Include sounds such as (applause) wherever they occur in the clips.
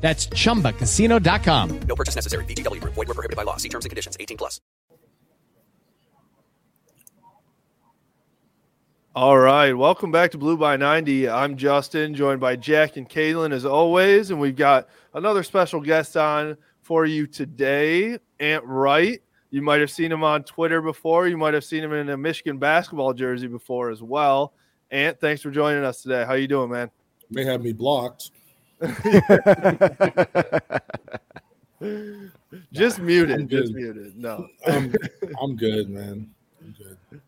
That's chumbacasino.com. No purchase necessary. VGW. Void were prohibited by law. See terms and conditions. 18 plus. All right, welcome back to Blue by 90. I'm Justin, joined by Jack and Caitlin as always, and we've got another special guest on for you today, Ant Wright. You might have seen him on Twitter before. You might have seen him in a Michigan basketball jersey before as well. Ant, thanks for joining us today. How you doing, man? May have me blocked. (laughs) just Nah, muted. I'm Just good. muted. No. I'm, (laughs) I'm good, man. I'm good.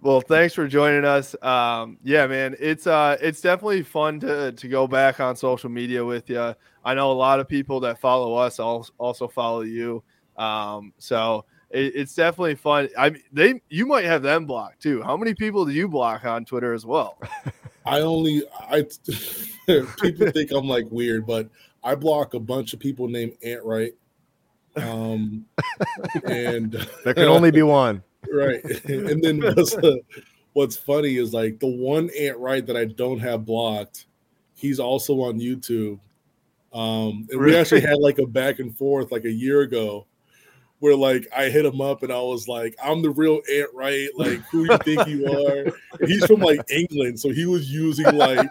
Well, thanks for joining us. Um, yeah, man, it's uh, it's definitely fun to to go back on social media with you. I know a lot of people that follow us also follow you. Um, so it, it's definitely fun. I mean, they you might have them blocked too. How many people do you block on Twitter as well? (laughs) I only I (laughs) people think I'm like weird, but I block a bunch of people named Ant Wright. Um, and (laughs) There can only be one. (laughs) right. And then what's uh, what's funny is like the one Ant Wright that I don't have blocked, he's also on YouTube. Um, and we actually had like a back and forth like a year ago where like I hit him up and I was like, I'm the real Ant Wright, like who you think you (laughs) are? And he's from like England, so he was using like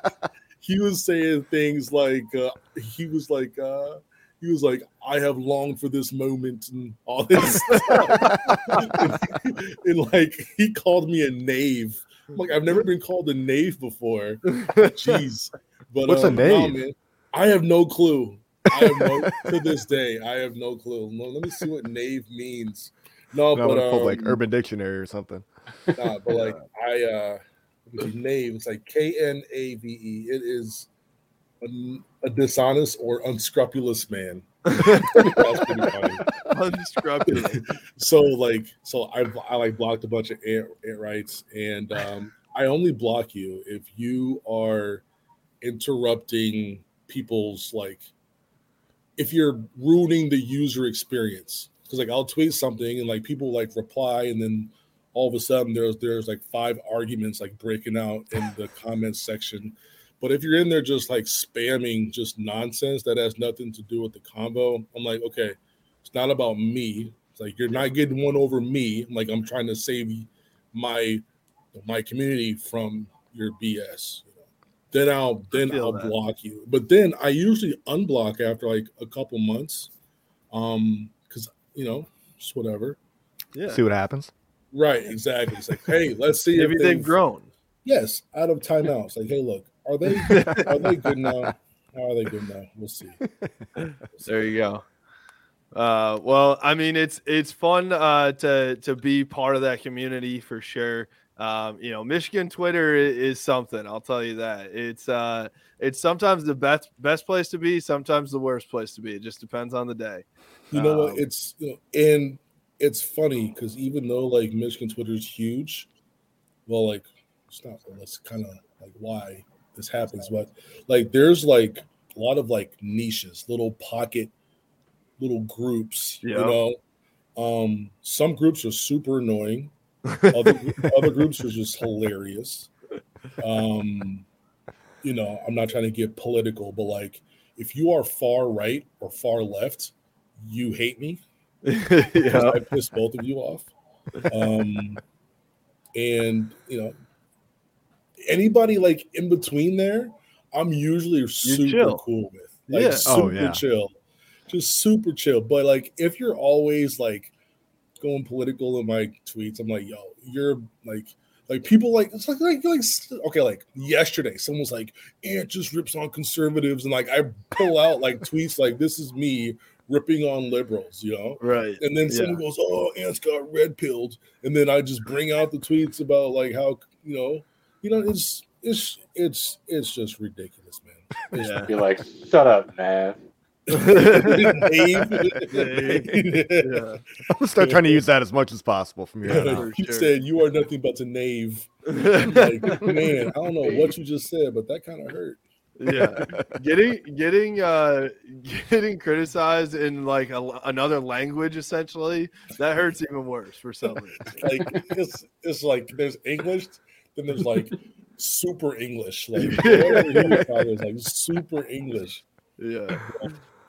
he was saying things like uh he was like uh he was like, I have longed for this moment and all this (laughs) stuff. and, and, like he called me a knave. I'm like, I've never been called a knave before. Jeez. But What's a um, nah, knave? man, I have no clue. I have no to this day. I have no clue. No, let me see what knave means. No, No, but gonna like um, Urban Dictionary or something. Nah, but like (laughs) I uh it's knave, it's like K N A V E. It is a, a dishonest or unscrupulous man. (laughs) That's pretty funny. Unscrupulous. (laughs) so like so I I like blocked a bunch of ant, Ant Wrights and um I only block you if you are interrupting people's like if you're ruining the user experience. Because like I'll tweet something and like people like reply and then all of a sudden there's there's like five arguments like breaking out in the comments section. But if you're in there just like spamming just nonsense that has nothing to do with the combo i'm like okay it's not about me. It's like you're not getting one over me. I'm like i'm trying to save my my community from your bs. Then i'll then i'll that. block you but then i usually unblock after like a couple months um because you know just whatever Yeah. See what happens. Right, exactly. It's like, hey, (laughs) let's see if they've they've grown. Yes, out of timeouts. Like, hey, look, are they (laughs) are they good now? How are they good now? We'll see. There you go. Uh, well, I mean, it's it's fun uh, to to be part of that community for sure. Um, you know, Michigan Twitter is something. I'll tell you that. It's uh, it's sometimes the best best place to be, sometimes the worst place to be. It just depends on the day. You know what? Um, It's you know, and it's funny because even though like Michigan Twitter is huge, well, like it's not. That's kind of like why this happens, but like there's like a lot of like niches, little pocket, little groups. Yeah. You know, um, some groups are super annoying. Other, other groups are just hilarious. Um, you know, I'm not trying to get political, but like if you are far right or far left, you hate me. (laughs) yeah, I piss both of you off. Um, and you know, anybody like in between there, I'm usually super chill. cool with. Like Yeah. super Oh, yeah. chill. Just super chill. But like if you're always like going political in my tweets, I'm like, yo, you're like like people like it's like like like okay, like yesterday, someone was like, Ant just rips on conservatives, and like I pull out like (laughs) tweets like this is me ripping on liberals, you know. right. And then Yeah. someone goes, "Oh, Ant's got red pilled," and then I just bring out the tweets about like how you know, you know, it's it's it's it's just ridiculous, man. It's Yeah. Be like, shut up, man. Dave. Yeah. (laughs) I'm gonna start trying to use that as much as possible from here on Yeah, out. For he sure. said, "You are nothing but a knave." (laughs) Like, man, I don't know what you just said, but that kind of hurt. yeah (laughs) getting getting uh getting criticized in like a, another language essentially that hurts even worse for some reason Like it's it's like there's English, then there's like super English. Like whatever he was called, it was like super English. yeah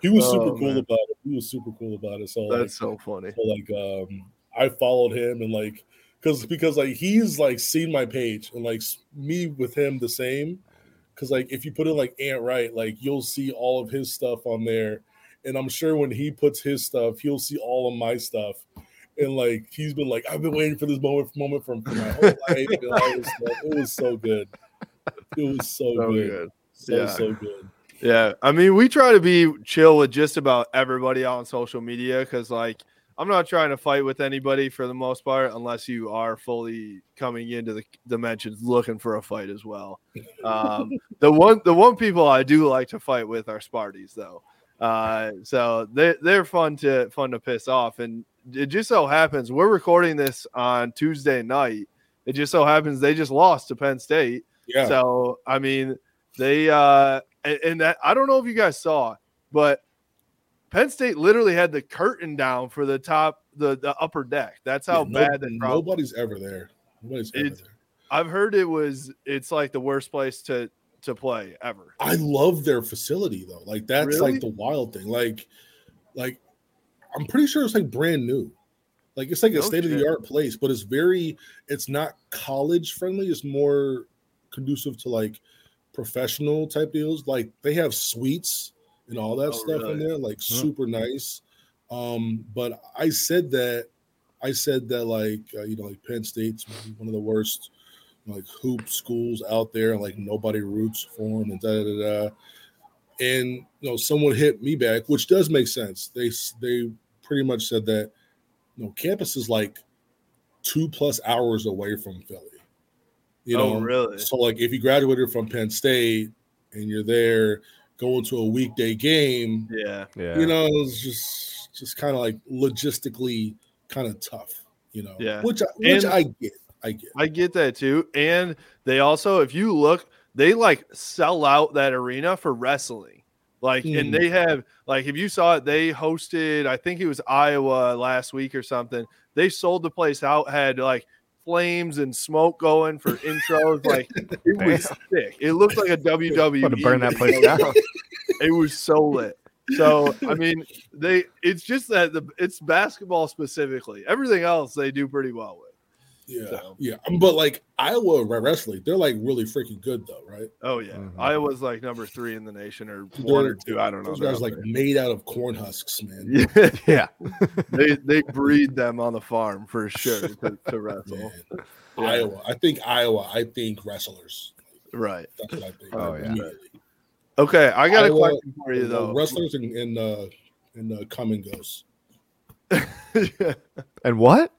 He was Oh, super cool man. about it. He was super cool about it. So like, that's so funny So like um I followed him and like because because like he's like seen my page and like me with him the same because like if you put in like Ant Wright like you'll see all of his stuff on there and I'm sure when he puts his stuff he'll see all of my stuff and like he's been like I've been waiting for this moment moment for, for my whole life and all this stuff. it was so good it was so, so good. good so Yeah. so good yeah i mean we try to be chill with just about everybody on social media because like i'm not trying to fight with anybody for the most part unless you are fully coming into the dimensions looking for a fight as well. Um (laughs) the one the one people i do like to fight with are sparties though. Uh so they they're fun to fun to piss off and it just so happens we're recording this on tuesday night. It just so happens they just lost to penn state. Yeah. So I mean, they uh and, and that I don't know if you guys saw, but Penn State literally had the curtain down for the top the the upper deck. That's how Yeah, no- bad that crowd. nobody's ever there nobody's ever there I've heard it was it's like the worst place to to play ever. I love their facility though. Like that's Really? like the wild thing. Like, like I'm pretty sure it's like brand new. Like it's like a No state of the art place, but it's very it's not college friendly. It's more conducive to like professional type deals. Like they have suites and all that Oh, stuff in there, like super nice. Um, but I said that I said that like uh, you know like Penn State's one of the worst like hoop schools out there, like nobody roots for them and da da da. da. And you know, someone hit me back, which does make sense. They they pretty much said that you know campus is like two plus hours away from Philly. You Oh, know, really? So like if you graduated from Penn State and you're there going to a weekday game, Yeah. Yeah. you know, it's just just kind of like logistically kind of tough. You know, Yeah. which I, which And- I get, I get. I get that too. And they also, if you look, they like sell out that arena for wrestling. Like, and Hmm. they have like if you saw it, they hosted, I think it was Iowa last week or something. They sold the place out, had like flames and smoke going for intros. Like it (laughs) was sick. It looked like a WWE. Want to burn that place show. down? (laughs) (laughs) It was so lit. So I mean, they it's just that the it's basketball specifically. Everything else they do pretty well with. Yeah, So- yeah. Um, But like Iowa wrestling, they're like really freaking good though, right? Oh yeah, Mhm. Iowa's like number three in the nation, or one or two. I don't know. Those They're guys up like there. made out of corn husks, man. (laughs) yeah, Yeah. (laughs) they they breed them on the farm for sure to, to wrestle. Yeah. Iowa. I think Iowa. I think wrestlers. Right. That's what I think. Oh, yeah. Okay, I got a question for you Uh, though. wrestlers and and uh, and uh, come and goes. (laughs) And what?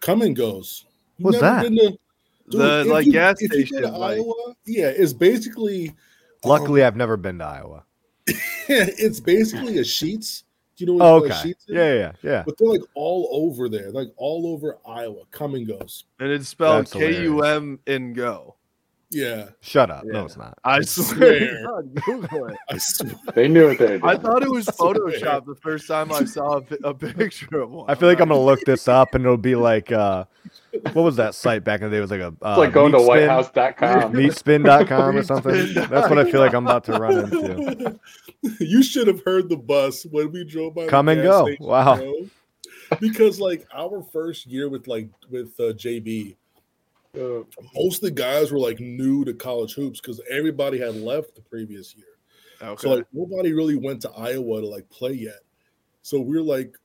Come and goes. You've What's never that? been to- The, like, you- gas if you go to station, like- Iowa, yeah, it's basically Luckily, um, I've never been to Iowa. (laughs) it's basically a Sheetz. Do you know what Oh, okay. Sheetz is? Yeah, yeah, yeah. But they're like all over there, like all over Iowa. Come and goes. and it's spelled That's. K U M and go. Yeah, Shut up. Yeah. No, it's not. I swear. swear. (laughs) God, Google it. I swear. They knew what they were doing. I thought it was. (laughs) Photoshop the first time I saw a, a picture of one. I feel like I'm gonna look this up, and it'll be like, uh, what was that site back in the day? It was like a uh, it's like going to Meatspin- whitehouse.com. meatspin.com or (laughs) something. That's what I feel like I'm about to run into. (laughs) you should have heard the bus when we drove by. the Come and go. station, Wow. bro. Because like our first year with like with uh, JB, Uh, most of the guys were like new to college hoops because everybody had left the previous year. Okay. So like nobody really went to Iowa to like play yet. So we're like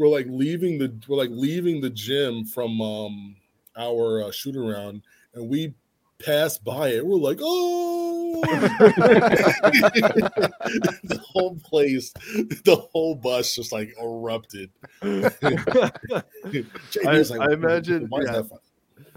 we're like leaving the we're like leaving the gym from um our uh, shoot around and we pass by it. We're like, oh (laughs) the whole place, the whole bus just like erupted. (laughs) I- like, I imagine, why is yeah. that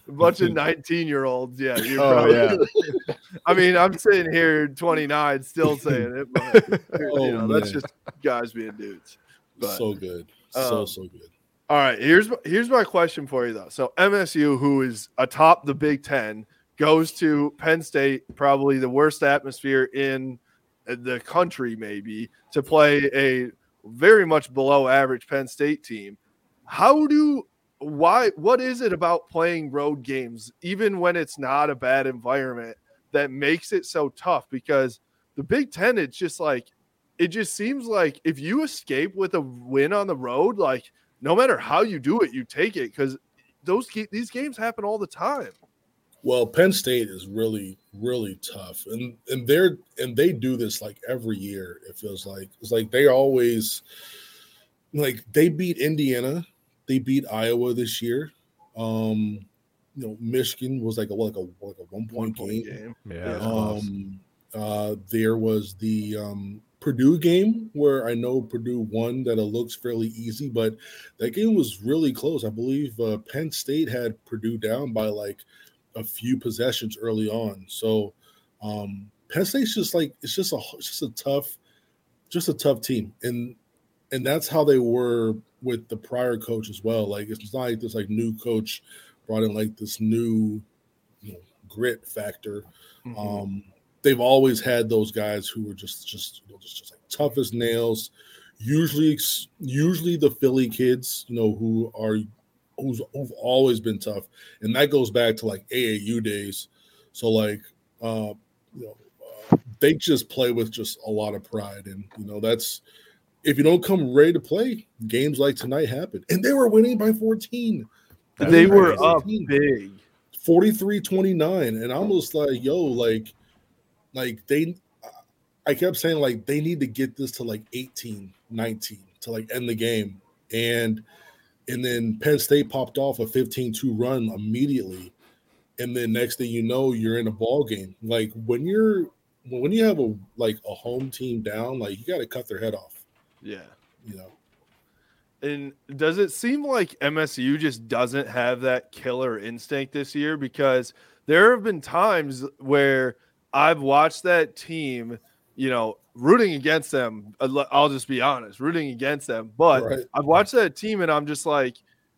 a bunch of 19 year olds. Yeah. You're Oh, probably, yeah. (laughs) I mean, I'm sitting here 29 still saying it, but Oh, you know, that's just guys being dudes. But so good. So um, so good. All right, here's here's my question for you though. So MSU, who is atop the Big Ten, goes to Penn State, probably the worst atmosphere in the country, maybe to play a very much below average Penn State team. How do why what is it about playing road games, even when it's not a bad environment, that makes it so tough? Because the Big Ten, it's just like it just seems like if you escape with a win on the road, like no matter how you do it, you take it because those these games happen all the time. Well, Penn State is really, really tough, and and they're and they do this like every year. It feels like it's like they always like they beat Indiana, they beat Iowa this year. Um, you know, Michigan was like a like a like a one point game. game. Yeah. Um, uh, there was the um, Purdue game where I know Purdue won that it looks fairly easy, but that game was really close. I believe uh, Penn State had Purdue down by like a few possessions early on. So um, Penn State's just like it's just a it's just a tough, just a tough team, and and that's how they were with the prior coach as well. Like it's not like this like new coach brought in like this new you know, grit factor. Mm-hmm. Um, they've always had those guys who were just just you know, just, just like tough as nails. Usually, usually the Philly kids, you know, who are who's who've always been tough, and that goes back to like AAU days. So like, uh, you know, uh, they just play with just a lot of pride, and you know that's if you don't come ready to play, games like tonight happen, and they were winning by fourteen. That's they were up big. 43-29 and i'm just like yo like like they i kept saying like they need to get this to like 18 19 to like end the game. And and then penn state popped off a 15-2 run immediately. And then next thing you know you're in a ball game. Like when you're when you have a like a home team down like you got to cut their head off. Yeah. you know? And does it seem like MSU just doesn't have that killer instinct this year? Because there have been times where I've watched that team, you know, rooting against them. I'll just be honest, rooting against them. But Right. I've watched that team and I'm just like,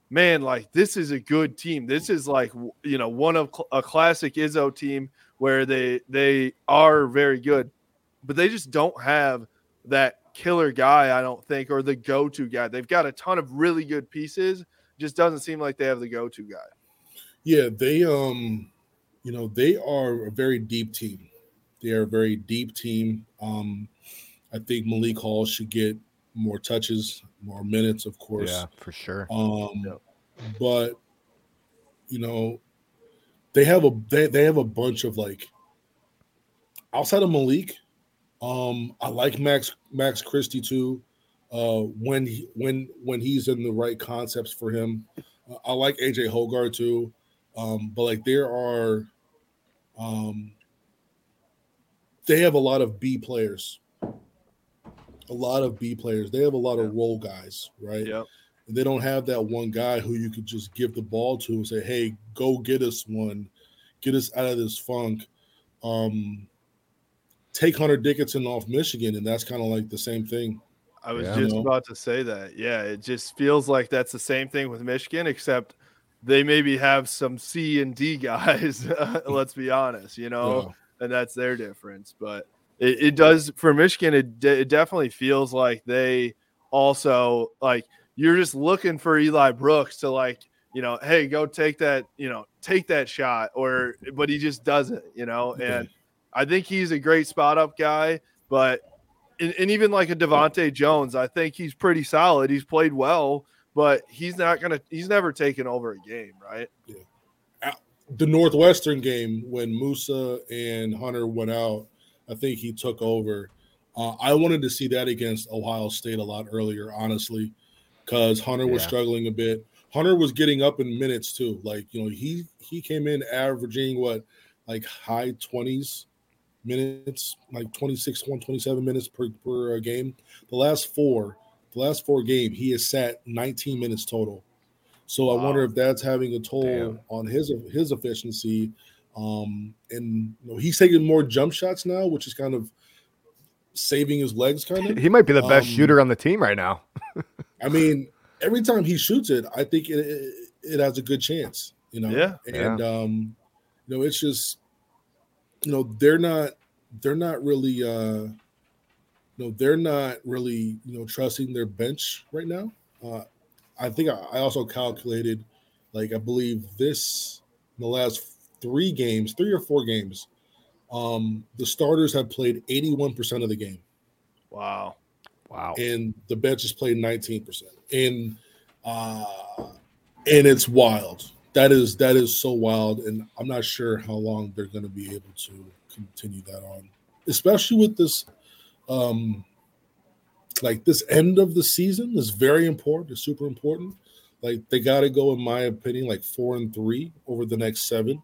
man, like this is a good team. This is like, you know, one of cl- a classic Izzo team where they they are very good, but they just don't have that killer guy, I don't think, or the go-to guy. They've got a ton of really good pieces. Just doesn't seem like they have the go-to guy. Yeah, they um, you know, they are a very deep team. They are a very deep team. Um, I think Malik Hall should get more touches, more minutes, of course. Yeah, for sure. Um, Yep. but you know, they have a they, they have a bunch of like outside of Malik. Um, I like Max Max Christie too. Uh, when he when when he's in the right concepts for him, Uh, I like AJ Hoggard too. Um, but like there are, um, they have a lot of B players, a lot of B players. They have a lot of role guys, right? Yep. and they don't have that one guy who you could just give the ball to and say, "Hey, go get us one, get us out of this funk." Um, take Hunter Dickinson off Michigan, and that's kind of like the same thing. I was Yeah. just You know? about to say that. Yeah, it just feels like that's the same thing with Michigan, except they maybe have some C and D guys. (laughs) let's be honest, you know, and that's their difference. But it, it does for Michigan. It, de- it definitely feels like they also like you're just looking for Eli Brooks to like you know, hey, go take that, you know, take that shot, or but he just doesn't, you know, and I think he's a great spot up guy, but and, and even like a DeVante Jones, I think he's pretty solid. He's played well, but he's not gonna. He's never taken over a game, right? Yeah. the Northwestern game when Moussa and Hunter went out, I think he took over. Uh, I wanted to see that against Ohio State a lot earlier, honestly, because Hunter was Yeah. struggling a bit. Hunter was getting up in minutes too. Like you know, he he came in averaging what like high twenties minutes, like 26, 27 minutes per per uh, game. The last four, the last four game, he has sat 19 minutes total. So I wonder if that's having a toll Damn. on his his efficiency. Um, and you know, he's taking more jump shots now, which is kind of saving his legs. Kind of. He might be the best Um, shooter on the team right now. (laughs) I mean, every time he shoots it, I think it, it, it has a good chance. You know. Yeah. And um, you know, it's just you know they're not they're not really uh, you know they're not really you know trusting their bench right now. Uh, I think I, I also calculated, like I believe this in the last three games, three or four games, um, the starters have played eighty one percent of the game Wow. Wow. and the bench has played 19% and uh and it's wild that is that is so wild and i'm not sure how long they're going to be able to continue that on especially with this um like this end of the season is very important it's super important. Like they got to go in my opinion like four and three over the next seven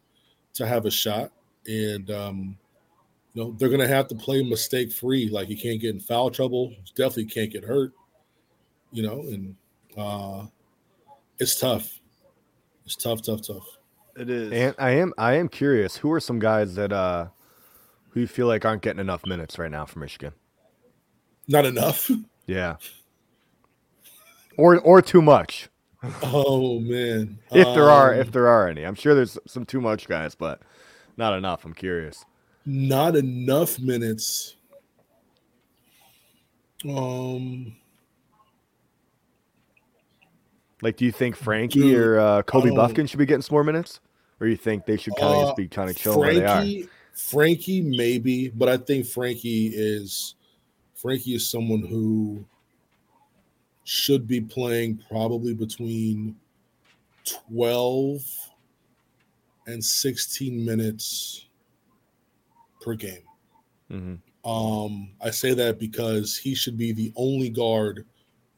to have a shot. And um you know they're going to have to play mistake free like you can't get in foul trouble. Definitely can't get hurt you know and uh it's tough. It's tough tough tough. It is. And I am I am curious, who are some guys that uh who you feel like aren't getting enough minutes right now for Michigan? Not enough (laughs) Yeah. Or or too much. oh man If there are Um, if there are any. I'm sure there's some too much guys, but not enough. I'm curious. not enough minutes um Like do you think Frankie Dude, or uh, Kobe um, Bufkin should be getting some more minutes? Or you think they should kind of Uh, just be kind of chilling where they are? Frankie, Frankie, maybe, but I think Frankie is Frankie is someone who should be playing probably between twelve and sixteen minutes per game. hmm Um, I say that because he should be the only guard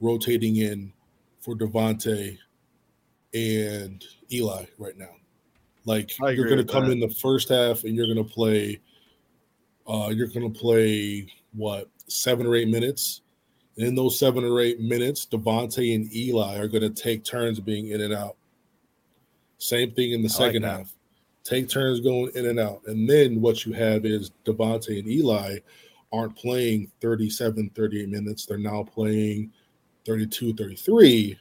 rotating in for DeVante and Eli right now. Like you're going to come that. in the first half and you're going to play. Uh, you're going to play what seven or eight minutes. And in those seven or eight minutes, DeVante and Eli are going to take turns being in and out. Same thing in the I second that. half. Take turns going in and out. And then what you have is DeVante and Eli aren't playing 37, 38 minutes. They're now playing 32, 33,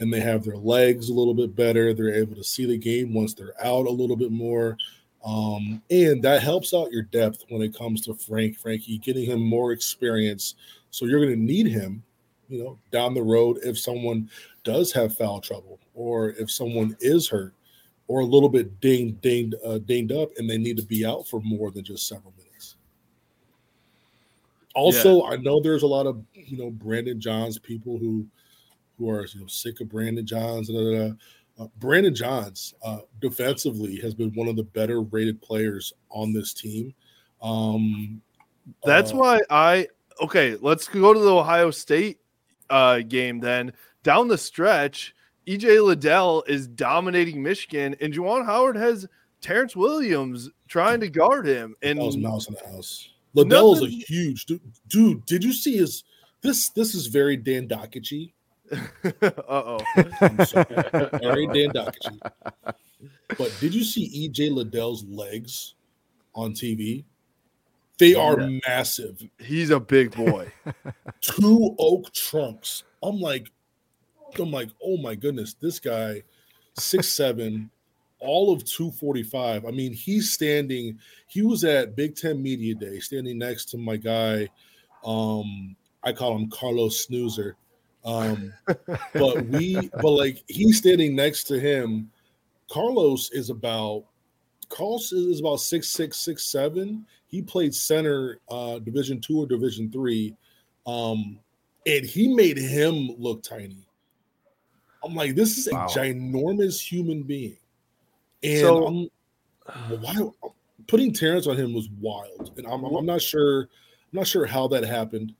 and they have their legs a little bit better. They're able to see the game once they're out a little bit more. Um, and that helps out your depth when it comes to Frank, Frankie, getting him more experience. So you're going to need him, you know, down the road if someone does have foul trouble or if someone is hurt or a little bit dinged, dinged, uh, dinged up, and they need to be out for more than just several minutes. Also, I know there's a lot of you know Brandon Johns people who who are you know sick of Brandon Johns. Da, da, da. Uh, Brandon Johns uh, defensively has been one of the better rated players on this team. Um, That's uh, why I okay. Let's go to the Ohio State uh, game then. Down the stretch, EJ Liddell is dominating Michigan, and Juwan Howard has Terrance Williams trying to guard him. And That was mouse in the house. Liddell is a huge dude. Dude, did you see his this this is very Dan Dockery. Uh oh. I'm sorry. All right, Dan Dakachi. But did you see EJ Liddell's legs on TV? They are Yeah. massive. He's a big boy. (laughs) Two oak trunks. I'm like, I'm like, oh my goodness, this guy, six seven, all of 245. I mean, he's standing, he was at Big Ten Media Day, standing next to my guy. Um, I call him Carlos Snoozer. Um, but we, but like he's standing next to him. Carlos is about Carlos is about six six six seven. He played center, uh, Division two or Division three, um, and he made him look tiny. I'm like, this is a Wow. ginormous human being, and So- I'm why putting Terrance on him was wild, and I'm, I'm not sure, I'm not sure how that happened,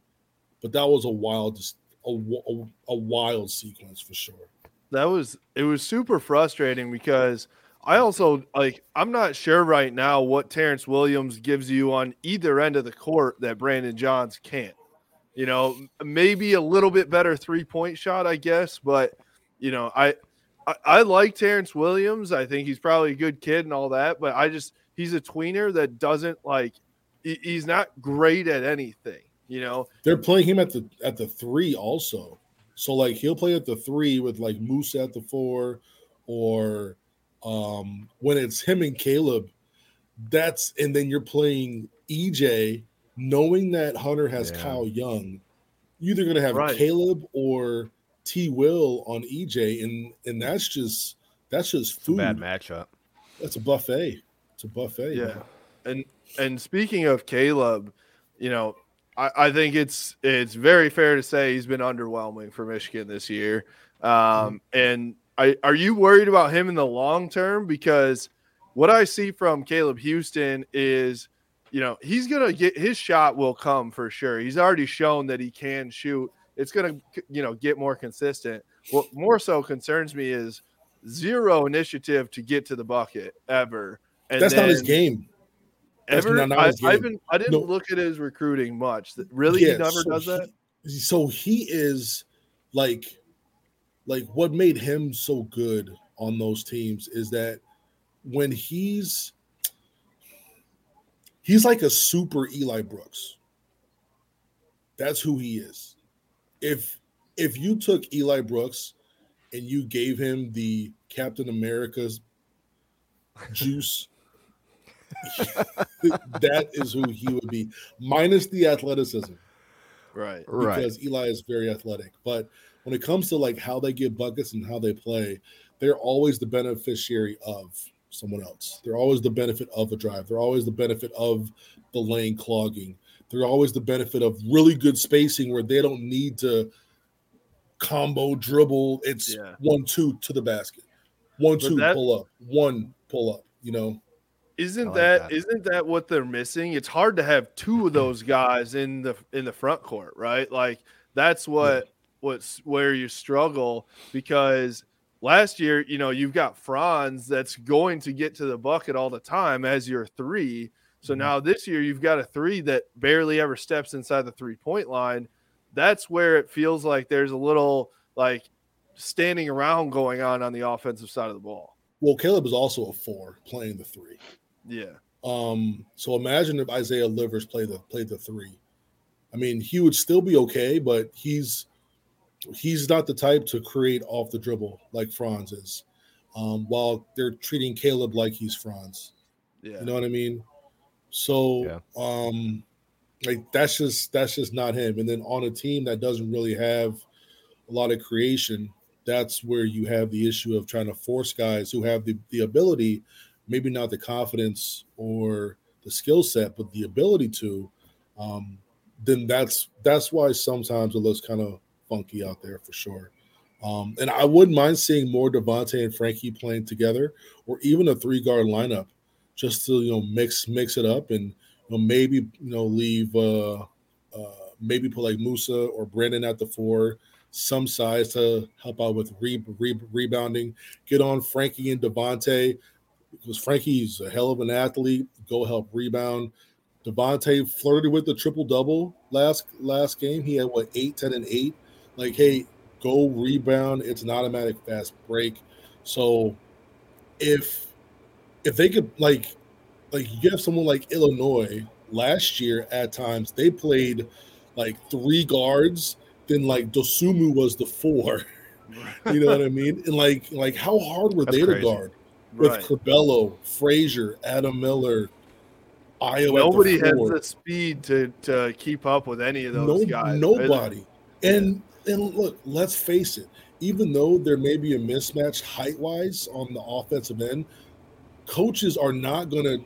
but that was a wild, a, a, a wild sequence for sure. that was it was super frustrating because I also like I'm not sure right now what Terrance Williams gives you on either end of the court that Brandon Johns can't. You know, maybe a little bit better three point shot, I guess, but you know, I, I I like Terrance Williams. I think he's probably a good kid and all that, but I just he's a tweener that doesn't like he's not great at anything. You know, They're playing him at the at the three also. So like he'll play at the three with like Moose at the four, or um when it's him and Caleb, that's and then you're playing EJ, knowing that Hunter has Yeah. Kyle Young, you're either gonna have Right. Caleb or T Will on EJ, and and that's just that's just food. Bad matchup. That's a buffet. It's a buffet. Yeah. man. And and speaking of Caleb, you know, I, I think it's it's very fair to say he's been underwhelming for Michigan this year. Um, and I are you worried about him in the long term? Because what I see from Caleb Houstan is, you know, he's gonna get his shot will come for sure. He's already shown that he can shoot. It's gonna you know get more consistent. What more so concerns me is zero initiative to get to the bucket ever. And That's not his game. Ever? I, I. I didn't No. look at his recruiting much. Really, he never so does that. he- so he is like like what made him so good on those teams is that when he's he's like a super Eli Brooks. That's who he is. If if you took Eli Brooks and you gave him the Captain America's (laughs) juice (laughs) that is who he would be, minus the athleticism Right. Right. because Eli is very athletic. But when it comes to like how they get buckets and how they play, they're always the beneficiary of someone else. They're always the benefit of a drive. They're always the benefit of the lane clogging. They're always the benefit of really good spacing where they don't need to combo dribble. It's Yeah. one two to the basket, one But two that- pull up, one pull up. You know, Isn't like that, that. not that what they're missing? It's hard to have two of (laughs) those guys in the in the front court, right? Like that's what what's where you struggle because last year, you know, you've got Franz that's going to get to the bucket all the time as your three. So mm-hmm. now this year you've got a three that barely ever steps inside the three point line. That's where it feels like there's a little like standing around going on on the offensive side of the ball. well, Caleb is also a four playing the three. Yeah. Um, so imagine if Isaiah Livers played the played the three. I mean, he would still be okay, but he's he's not the type to create off the dribble like Franz is. Um, while they're treating Caleb like he's Franz. Yeah. You know what I mean? So Yeah. um like that's just that's just not him. And then on a team that doesn't really have a lot of creation, that's where you have the issue of trying to force guys who have the, the ability, maybe not the confidence or the skill set, but the ability to, um, then that's that's why sometimes it looks kind of funky out there for sure. Um, and I wouldn't mind seeing more DeVante and Frankie playing together, or even a three guard lineup, just to you know mix mix it up and you know, maybe you know leave uh, uh, maybe put like Moussa or Brandon at the four, some size to help out with re- re- rebounding. Get on Frankie and DeVante because Frankie's a hell of an athlete. Go help rebound. DeVante flirted with the triple double last last game. He had what eight, ten, and eight. Like, hey, go rebound. It's an automatic fast break. So if if they could like like you have someone like Illinois last year at times they played like three guards, then like Dosunmu was the four. (laughs) you know what I mean? And like like how hard were That's they crazy. to guard with Right. Curbelo, Frazier, Adam Miller, Ayo Nobody has the speed to, to keep up with any of those No- guys. Nobody. And and look, let's face it. Even though there may be a mismatch height wise on the offensive end, coaches are not going to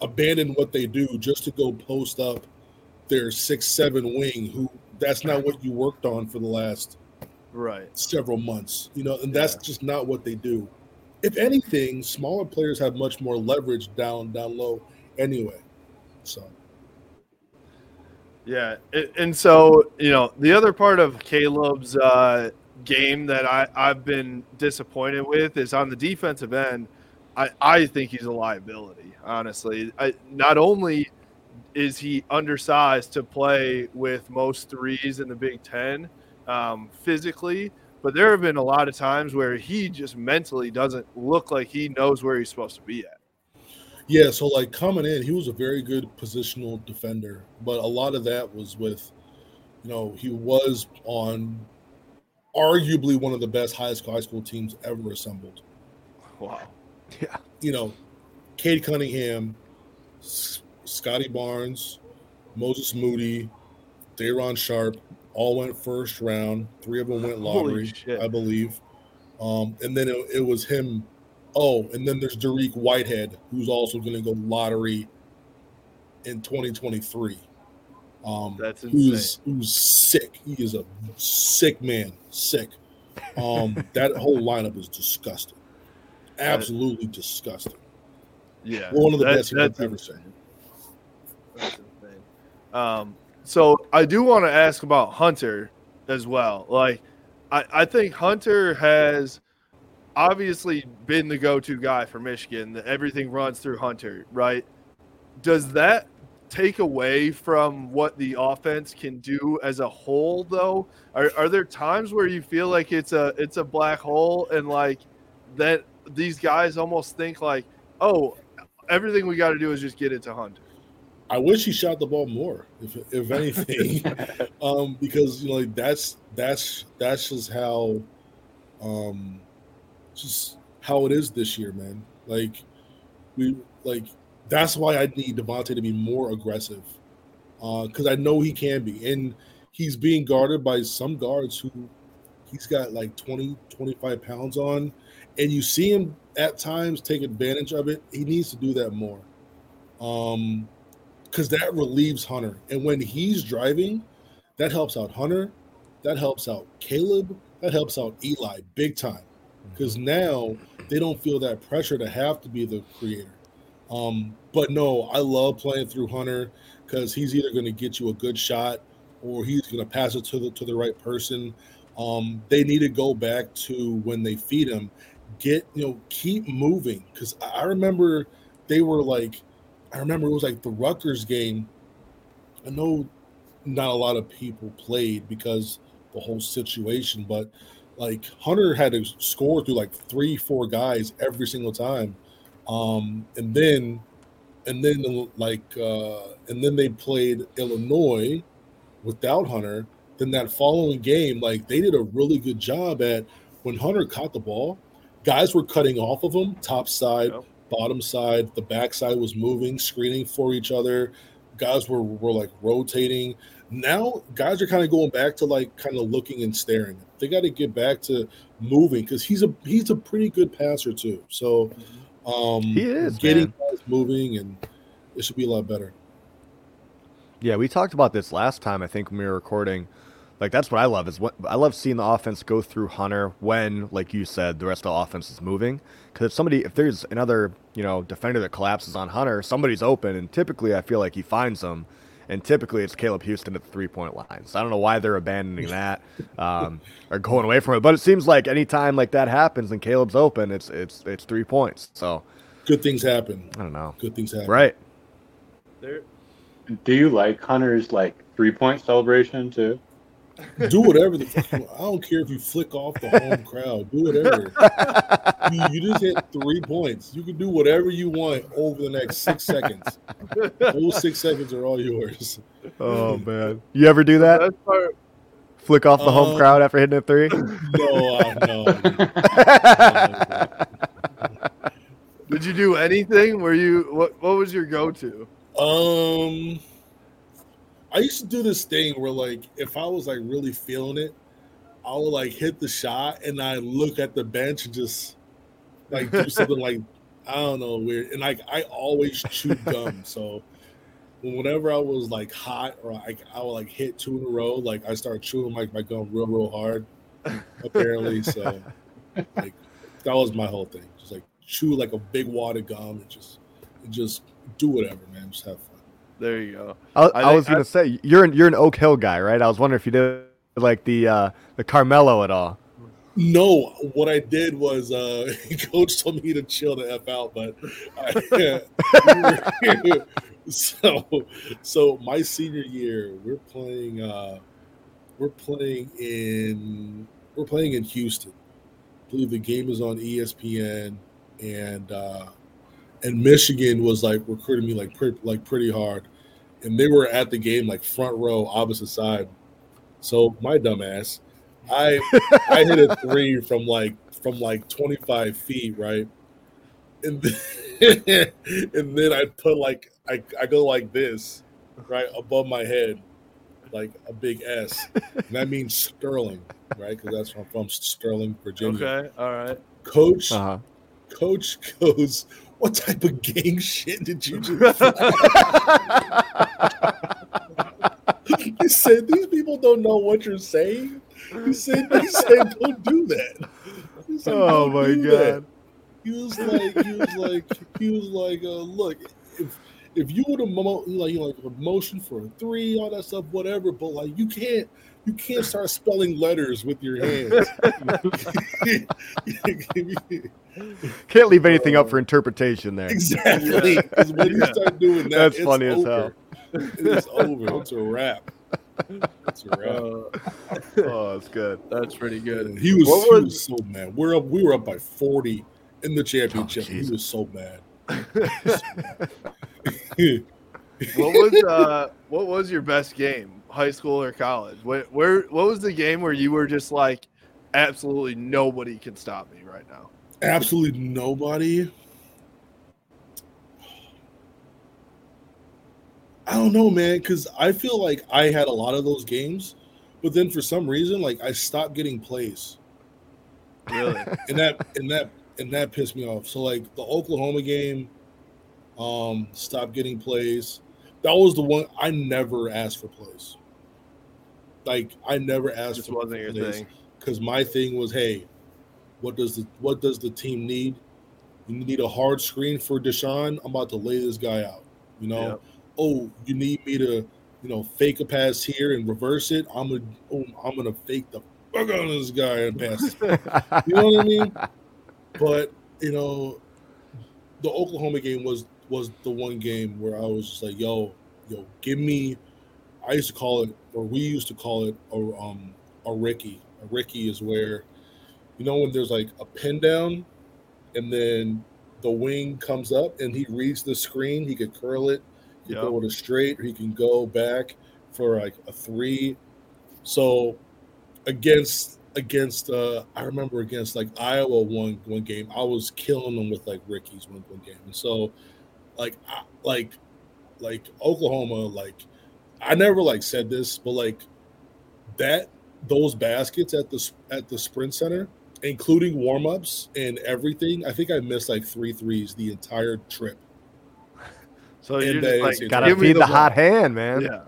abandon what they do just to go post up their six seven wing. Who that's not what you worked on for the last Right. several months. You know, and that's just not what they do. If anything, smaller players have much more leverage down down low anyway. So Yeah, and so you know the other part of Caleb's uh, game that I, I've been disappointed with is on the defensive end. I, I think he's a liability. Honestly, I, not only is he undersized to play with most threes in the Big Ten um, physically, but there have been a lot of times where he just mentally doesn't look like he knows where he's supposed to be at. Yeah, so like coming in, he was a very good positional defender, but a lot of that was with, you know, he was on arguably one of the best high school high school teams ever assembled. Wow. (laughs) Yeah. You know, Cade Cunningham, S- Scottie Barnes, Moses Moody, Day'Ron Sharpe, all went first round. Three of them went lottery. I believe. Um, and then it, it was him. Oh, and then there's Dariq Whitehead, who's also going to go lottery in 2023. Um, That's who's who's sick. He is a sick man. Sick. Um, (laughs) that whole lineup is disgusting. Absolutely disgusting. Yeah, One of the that- best you've ever seen. That's insane. Um, so I do want to ask about Hunter as well. Like, I, I think Hunter has obviously been the go-to guy for Michigan. Everything runs through Hunter, right? Does that take away from what the offense can do as a whole, though? Are, are there times where you feel like it's a it's a black hole and like that these guys almost think like, oh, everything we got to do is just get it to Hunter. I wish he shot the ball more, if if anything, (laughs) um, because you know like that's that's that's just how, um, just how it is this year, man. Like we like that's why I need DeVante to be more aggressive, because I know he can be, and he's being guarded by some guards who he's got like 20, 25 pounds on, and you see him at times take advantage of it. He needs to do that more. Um, because that relieves Hunter. And when he's driving, that helps out Hunter, that helps out Caleb, that helps out Eli big time. Because now they don't feel that pressure to have to be the creator. Um, but no, I love playing through Hunter because he's either going to get you a good shot or he's going to pass it to the to the right person. Um, they need to go back to when they feed him, get you know, keep moving. Because I I remember they were like I remember it was like the Rutgers game. I know not a lot of people played because the whole situation, but like Hunter had to score through like three, four guys every single time. Um, and then and then like uh and then they played Illinois without Hunter. Then that following game, like they did a really good job at when Hunter caught the ball, guys were cutting off of him, top side, bottom side, the back side was moving, screening for each other. Guys were were like rotating. Now guys are kind of going back to like kind of looking and staring. They got to get back to moving because he's a he's a pretty good passer too. So um He is, getting moving and it should be a lot better. Yeah, we talked about this last time. I think when we were recording. Like that's what I love is what I love seeing the offense go through Hunter when, like you said, the rest of the offense is moving. Because if somebody, if there's another, you know, defender that collapses on Hunter, somebody's open, and typically I feel like he finds them, and typically it's Caleb Houstan at the three point line. So I don't know why they're abandoning that um, or going away from it, but it seems like anytime like that happens and Caleb's open, it's it's it's three points. So Good things happen. I don't know. Good things happen. Right. There, Do you like Hunter's like three point celebration too? Do whatever the fuck you want. I don't care if you flick off the home crowd. Do whatever. (laughs) You, you just hit three points. You can do whatever you want over the next six seconds. Those six seconds are all yours. Oh man, you ever do that? Flick off the home Um, crowd after hitting a three? (laughs) No, uh, no. (laughs) did you do anything? Were you what? What was your go-to? Um, I used to do this thing where, like, if I was like really feeling it, I would like hit the shot and I look at the bench and just like do (laughs) something like I don't know weird. And like I always chew gum, so whenever I was like hot or like I would like hit two in a row, like I started chewing like my gum real real hard. Apparently, so like that was my whole thing. Just like chew like a big wad of gum and just and just do whatever, man. Just have fun. There you go. I, I, think was gonna say you're an, you're an Oak Hill guy, right? I was wondering if you did like the uh, the Carmelo at all. No, what I did was uh (laughs) coach told me to chill the F out, but I, (laughs) so so my senior year, we're playing uh we're playing in we're playing in Houston. I believe the game is on ESPN and uh and Michigan was like recruiting me like pretty like pretty hard. And they were at the game like front row, opposite side. So my dumbass, I I hit a three from like from like 25 feet, right? And then, (laughs) and then I put like I, I go like this, right above my head, like a big S. And that means Sterling, right? Because that's where I'm from Sterling, Virginia. Okay, all right. Coach, Uh-huh. coach goes, What type of gang shit did you just (laughs) (laughs) He said, These people don't know what you're saying. He said, he said Don't do that. He said, Oh my do that." god. He was like, he was like, he was like, uh, look, if if you would have mo- like you know, like a motion for a three, all that stuff, whatever, but like you can't you can't start spelling letters with your hands. (laughs) (laughs) Can't leave anything up for interpretation there. exactly. Because when you start doing that, That's it's funny as over. It's over. It's a wrap. It's a wrap. Uh, Oh, that's good. that's pretty good. He was, What he was- was so mad. We're up. We were up by forty in the championship. he Jesus. was so mad. (laughs) What was uh what was your best game, high school or college? Where, where what was the game where you were just like absolutely nobody can stop me right now? Absolutely nobody. I don't know, man, because I feel like I had a lot of those games, but then for some reason, like I stopped getting plays, Really? (laughs) and that and that and that pissed me off. So like the Oklahoma game, um, stopped getting plays. That was the one I never asked for plays. Like I never asked Just for wasn't your plays thing. because my thing was, hey, what does the what does the team need? You need a hard screen for Deshaun. I'm about to lay this guy out. You know, Yep. Oh, you need me to, you know, fake a pass here and reverse it. I'm gonna, oh, I'm gonna fake the fuck out of this guy and pass. (laughs) you know what I mean? But you know, the Oklahoma game was was the one game where I was just like, yo, yo, give me. I used to call it, or we used to call it, a um a Ricky. A Ricky is where, you know, when there's like a pin down, and then the wing comes up and he reads the screen. He could curl it, he Yep. can go with a straight, or he can go back for like a three. So against against uh I remember against like Iowa one one game, I was killing them with like Ricky's one one game. And so like I, like like Oklahoma, like I never like said this, but like that those baskets at the at the sprint center, including warm-ups and everything, I think I missed like three threes the entire trip. So you're just like Gotta give feed the, ball. hot hand, man. Yeah.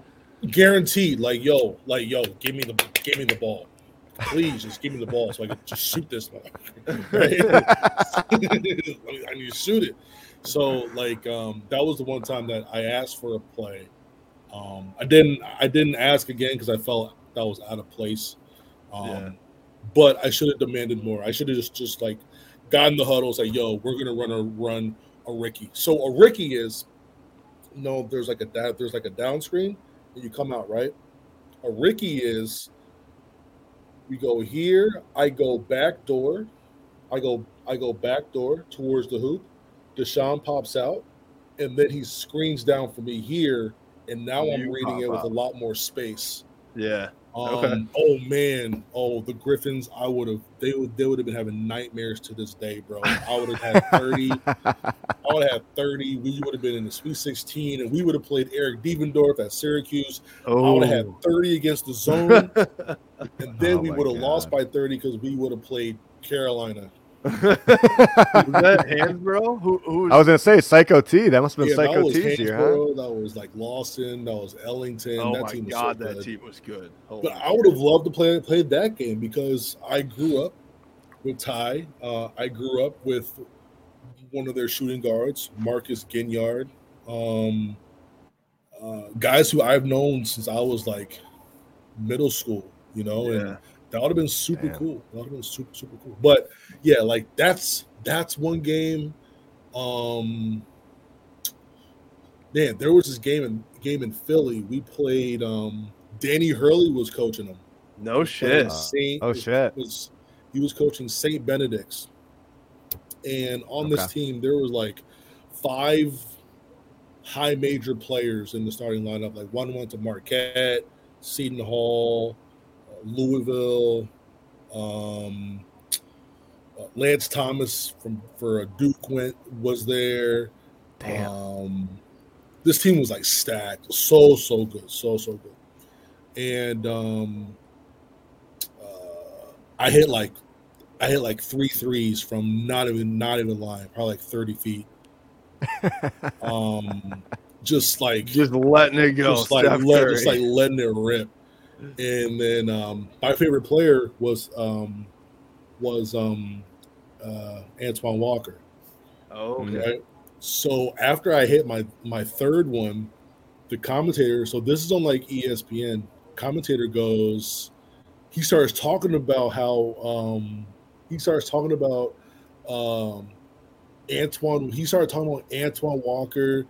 Guaranteed, like yo, like yo, give me the give me the ball. Please just give me the ball so I can just shoot this. (laughs) Right? (laughs) I, need to shoot it. So like um that was the one time that I asked for a play. Um I didn't I didn't ask again because I felt that was out of place. Um Yeah. but I should have demanded more. I should have just just like gotten the huddle, say, yo, we're gonna run a run a Ricky. So a Ricky is you know, there's like a down there's like a down screen and you come out, right? A Ricky is We go here. I go back door. I go I go back door towards the hoop. Deshaun pops out, and then he screens down for me here. And now I'm reading it with a lot more space. Yeah. Um, Okay. Oh man. Oh, the Griffins. I would have. They would. They would have been having nightmares to this day, bro. I would have had thirty. I would have had thirty. We would have been in the Sweet Sixteen, and we would have played Eric Devendorf at Syracuse. Oh. I would have had thirty against the (laughs) zone, and then Oh we would have lost by thirty because we would have played Carolina. Was that (laughs) Hansbrough? Who? who I was gonna say Psycho T. That must have been Yeah, Psycho was T's year, huh? That was like Lawson. That was Ellington. Oh that my team was god, so that good. team was good. Holy But I would have loved to play play that game because I grew up with Ty. Uh, I grew up with one of their shooting guards, Marcus Ginyard. Um, uh, guys who I've known since I was like middle school, you know, Yeah. and that would have been super Damn. cool. That would have been super super cool. But yeah, like that's that's one game. Um, man, there was this game in game in Philly. We played. Um, Danny Hurley was coaching them. No shit. Saint, Oh shit. was he was coaching Saint Benedict's, and on this team there was like five high major players in the starting lineup. Like one went to Marquette, Seton Hall, Louisville, um, uh, Lance Thomas from for a Duke went was there. Damn. Um, this team was like stacked, so so good, so so good, and um, uh, I hit like I hit like three threes from not even not even lying, probably like thirty feet. (laughs) um, just like Just letting it go. just like let, just like letting it rip. And then um, my favorite player was um, was um, uh, Antoine Walker. oh, okay. Right. So after I hit my my third one, the commentator. So this is on like ESPN. Commentator goes. He starts talking about how um, he starts talking about um, Antoine. He started talking about Antoine Walker.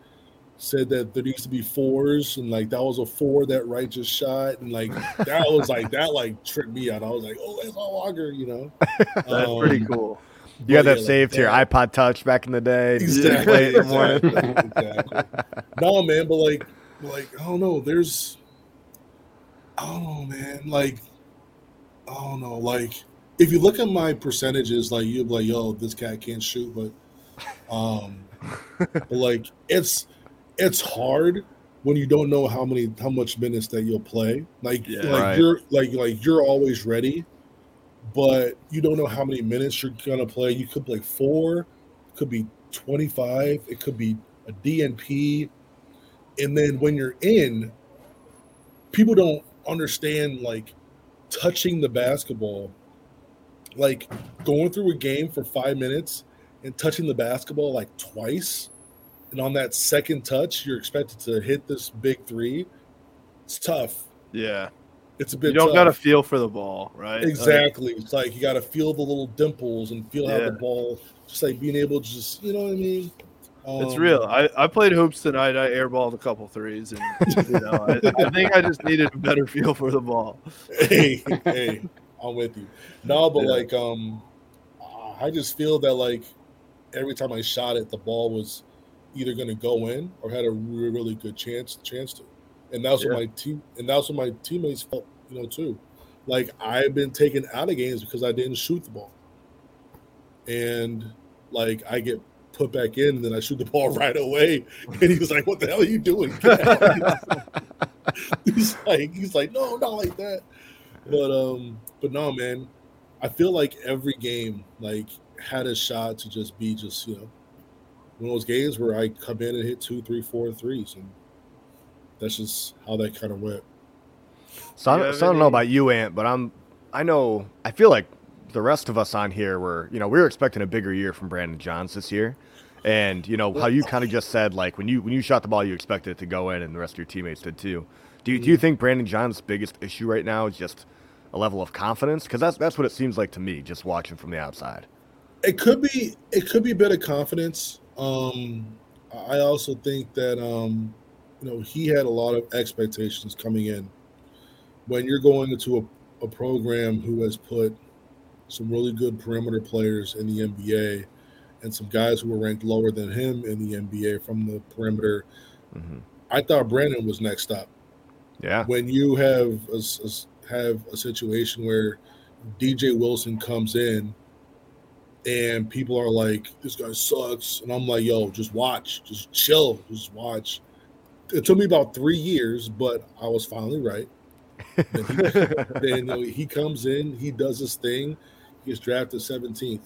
Said that there needs to be fours, and like that was a four that righteous shot, and like that was like that like tripped me out. I was like, oh, Antoine Walker, you know. (laughs) That's pretty Um, cool. You had but that yeah, saved to your iPod Touch back in the day. Exactly. Play it in the morning. exactly, (laughs) exactly. No, man, but like, like I don't know. There's, I don't know, man. Like, I don't know. Like, if you look at my percentages, like you're like, yo, this cat can't shoot, but, um, but like it's it's hard when you don't know how many how much minutes that you'll play. Like, Yeah. like Right. you're like like you're always ready, but you don't know how many minutes you're gonna play. You could play four, could be 25, it could be a DNP. And then when you're in, people don't understand like touching the basketball, like going through a game for five minutes and touching the basketball like twice. And on that second touch, you're expected to hit this big three. It's tough. Yeah. It's a bit You don't tough. got to feel for the ball, right? Like, Exactly. It's like you got to feel the little dimples and feel how the ball, just like being able to just, you know what I mean? it's Um, real. I, I played hoops tonight. I airballed a couple threes, and you know, I, I think I just needed a better feel for the ball. (laughs) hey, hey, I'm with you. No, but Yeah. like, um, I just feel that like every time I shot it, the ball was either going to go in or had a really, really good chance chance to. And that's Yeah. what my team and that's what my teammates felt, you know, too. Like I've been taken out of games because I didn't shoot the ball, and like I get put back in, and then I shoot the (laughs) ball right away, and he was like, "What the hell are you doing?" (laughs) he's like, he's like, "No, not like that." But um, but no, man, I feel like every game like had a shot to just be just you know one of those games where I come in and hit two, three, four threes, and that's just how that kind of went. So I, Do you don't, so I don't know about you, Ant, but I'm. I know. I feel like the rest of us on here were. You know, we were expecting a bigger year from Brandon Johns this year, and you know how you kind of just said like when you when you shot the ball, you expected it to go in, and the rest of your teammates did too. Do you, do you mm-hmm. think Brandon Johns' biggest issue right now is just a level of confidence? Because that's that's what it seems like to me, just watching from the outside. It could be it could be a bit of confidence. Um, I also think that um, you know he had a lot of expectations coming in. When you're going into a, a program who has put some really good perimeter players in the NBA and some guys who were ranked lower than him in the NBA from the perimeter. Mm-hmm. I thought Brandon was next up. Yeah. When you have a, a- have a situation where DJ Wilson comes in and people are like, "This guy sucks," and I'm like, "Yo, just watch, just chill, just watch." It took me about three years, but I was finally right. Then he, (laughs) then, you know, he comes in, he does his thing, he gets drafted 17th.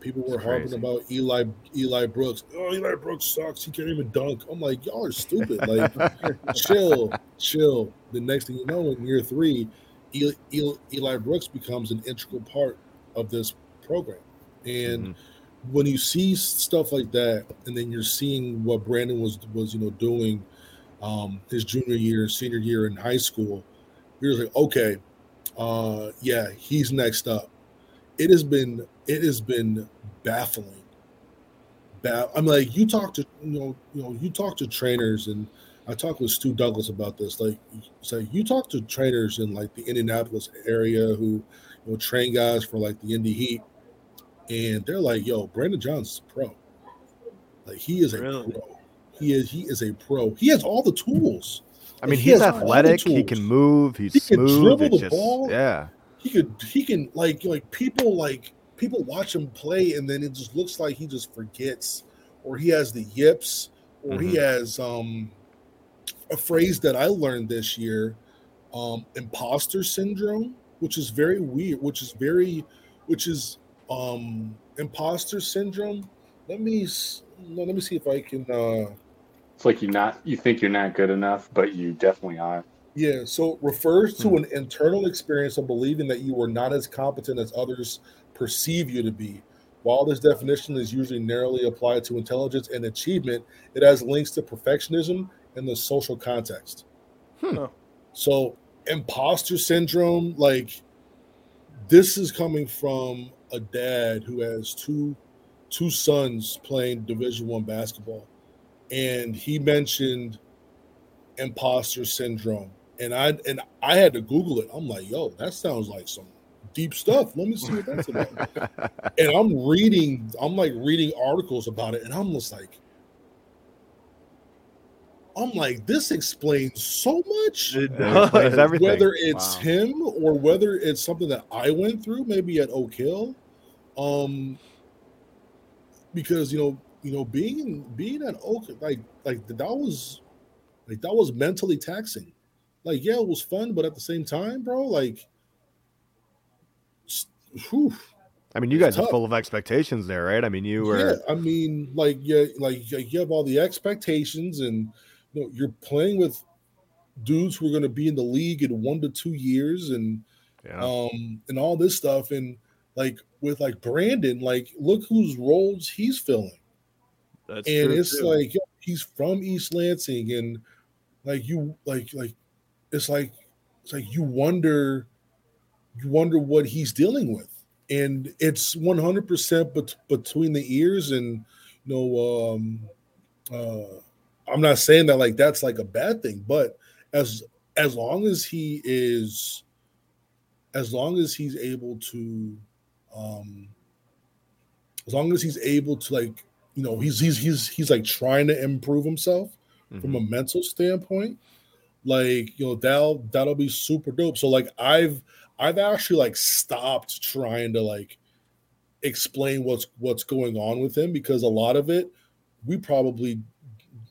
People were harping about Eli Eli Brooks. Oh, Eli Brooks sucks. He can't even dunk. I'm like, y'all are stupid. Like, (laughs) chill, chill. The next thing you know, in year three, Eli, Eli, Eli Brooks becomes an integral part of this program. And when you see stuff like that, and then you're seeing what Brandon was was you know doing um, his junior year, senior year in high school, you're like, okay, uh, yeah, he's next up. It has been it has been baffling. Ba- I'm like, you talk to you know you know you talk to trainers, and I talked with Stu Douglas about this. Like, so you talk to trainers in like the Indianapolis area who you know train guys for like the Indy Heat, and they're like, "Yo, Brandon Johns is a pro. Like, he is a pro. He is he is a pro. He has all the tools. I mean, He he's has athletic. He can move. He's He can smooth. dribble the just, ball. yeah. He could he can like like people like people watch him play and then it just looks like he just forgets or he has the yips or he Mhm. has um a phrase that I learned this year um imposter syndrome which is very weird which is very which is um imposter syndrome let me no, let me see if I can uh It's like you not you think you're not good enough, but you definitely are. Yeah, so it refers to an internal experience of believing that you are not as competent as others perceive you to be. While this definition is usually narrowly applied to intelligence and achievement, it has links to perfectionism and the social context. So, imposter syndrome, like this is coming from a dad who has two two sons playing Division One basketball, and he mentioned imposter syndrome. And i and i had to google it. I'm like yo that sounds like some deep stuff. Let me see what that's about. (laughs) And i'm reading i'm like reading articles about it. And i'm just like i'm like this explains so much It explains does. everything. whether it's Wow. him or whether it's something that i went through maybe at oak hill um because you know you know being being at oak like like that was like that was mentally taxing. Like, yeah, it was fun, but at the same time, bro, like, s- whew, I mean, you It's guys are full of expectations there, right? I mean, you yeah. were. I mean, like, yeah, like you have all the expectations, and you know, you're playing with dudes who are going to be in the league in one to two years, and Yeah. um, and all this stuff, and like with like Brandon, like, look whose roles he's filling. That's and it's too. like he's from East Lansing, and like you, like like it's like it's like you wonder, you wonder what he's dealing with, and it's one hundred percent between the ears, and you know, um, uh, I'm not saying that like that's like a bad thing, but as as long as he is, as long as he's able to, um, as long as he's able to like you know he's he's he's he's like trying to improve himself from a mental standpoint like you know that'll that'll be super dope. So like i've i've actually like stopped trying to like explain what's what's going on with him because a lot of it we probably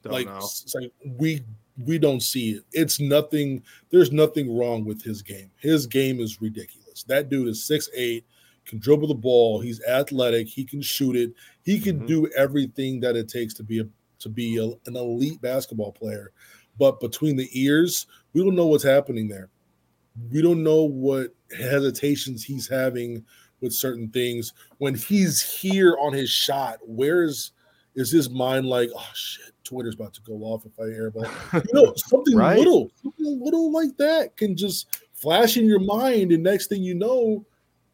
Don't like like we we don't see it. It's nothing there's nothing wrong with his game. His game is ridiculous. That dude is six eight can dribble the ball he's athletic he can shoot it he can mm-hmm. do everything that it takes to be a to be a, an elite basketball player. But between the ears we don't know what's happening there. We don't know what hesitations he's having with certain things. When he's here on his shot where's is his mind like oh shit twitter's about to go off if i airball (laughs) you know something Right. little something little like that can just flash in your mind and next thing you know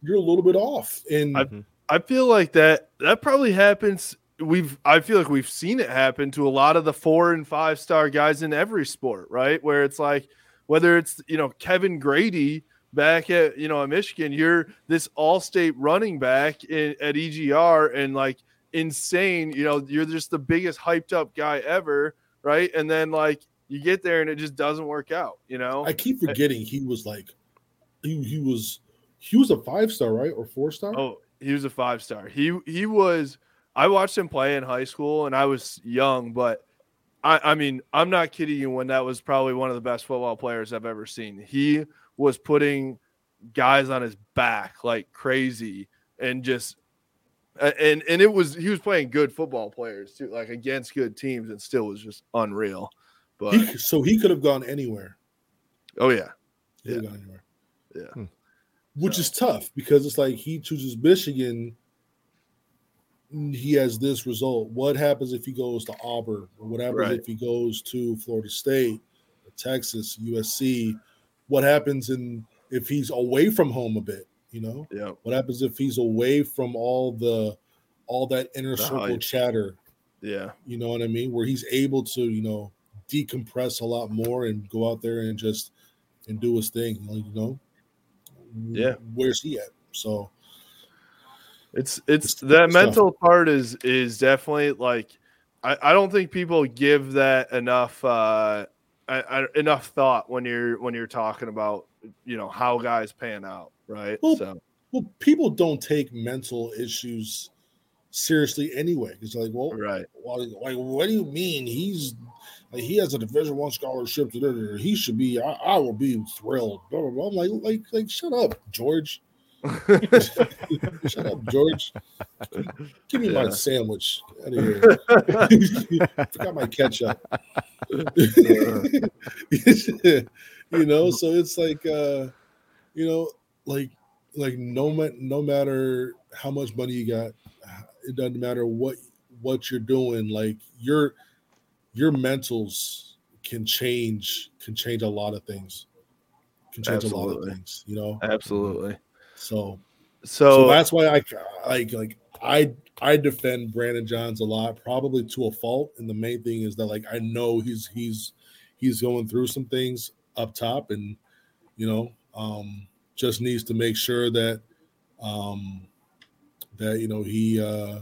you're a little bit off and I, I feel like that that probably happens. We've I feel like we've seen it happen to a lot of the four and five star guys in every sport, right? Where it's like whether it's you know Kevin Grady back at you know at Michigan, you're this all-state running back in, at EGR and like insane. You know, you're just the biggest hyped up guy ever, right? And then like you get there and it just doesn't work out. You know, I keep forgetting he was like, he he was he was a five star, right, or four star? Oh, he was a five star. He he was. I watched him play in high school, and I was young, but I, I mean, I'm not kidding you. When that was probably one of the best football players I've ever seen. He was putting guys on his back like crazy, and just and and it was he was playing good football players too, like against good teams, and still was just unreal. But He, so he could have gone anywhere. oh yeah, He Yeah. gone anywhere, yeah, hmm. which is tough because it's like he chooses Michigan. He has this result. What happens if he goes to Auburn? Or what happens Right. if he goes to Florida State, Texas, USC? What happens in if he's away from home a bit? You know, yeah, what happens if he's away from all the all that inner The circle hype. chatter? yeah, You know what I mean? Where he's able to, you know, decompress a lot more and go out there and just and do his thing. Like, you know, Yeah. Where's he at? So It's it's It's that tough. mental part is is definitely like I, I don't think people give that enough uh I, I, enough thought when you're when you're talking about you know how guys pan out right Well, so well, people don't take mental issues seriously anyway. It's like, well, right well, like, what do you mean? He's like he has a Division One scholarship. He should be. I, I will be thrilled. Blah, blah, blah. I'm like, like, like, shut up, George. (laughs) shut up, George. Give me my sandwich out of here. (laughs) Forgot my ketchup. (laughs) you know, so it's like, uh, you know, like, like no no matter how much money you got, it doesn't matter what what you're doing. Like your your mentals can change can change a lot of things. Can change a lot of things. You know, absolutely so so, so that's why I like like I I defend Brandon Johns a lot, probably to a fault. And the main thing is that like I know he's he's he's going through some things up top, and you know, um, just needs to make sure that um that you know he uh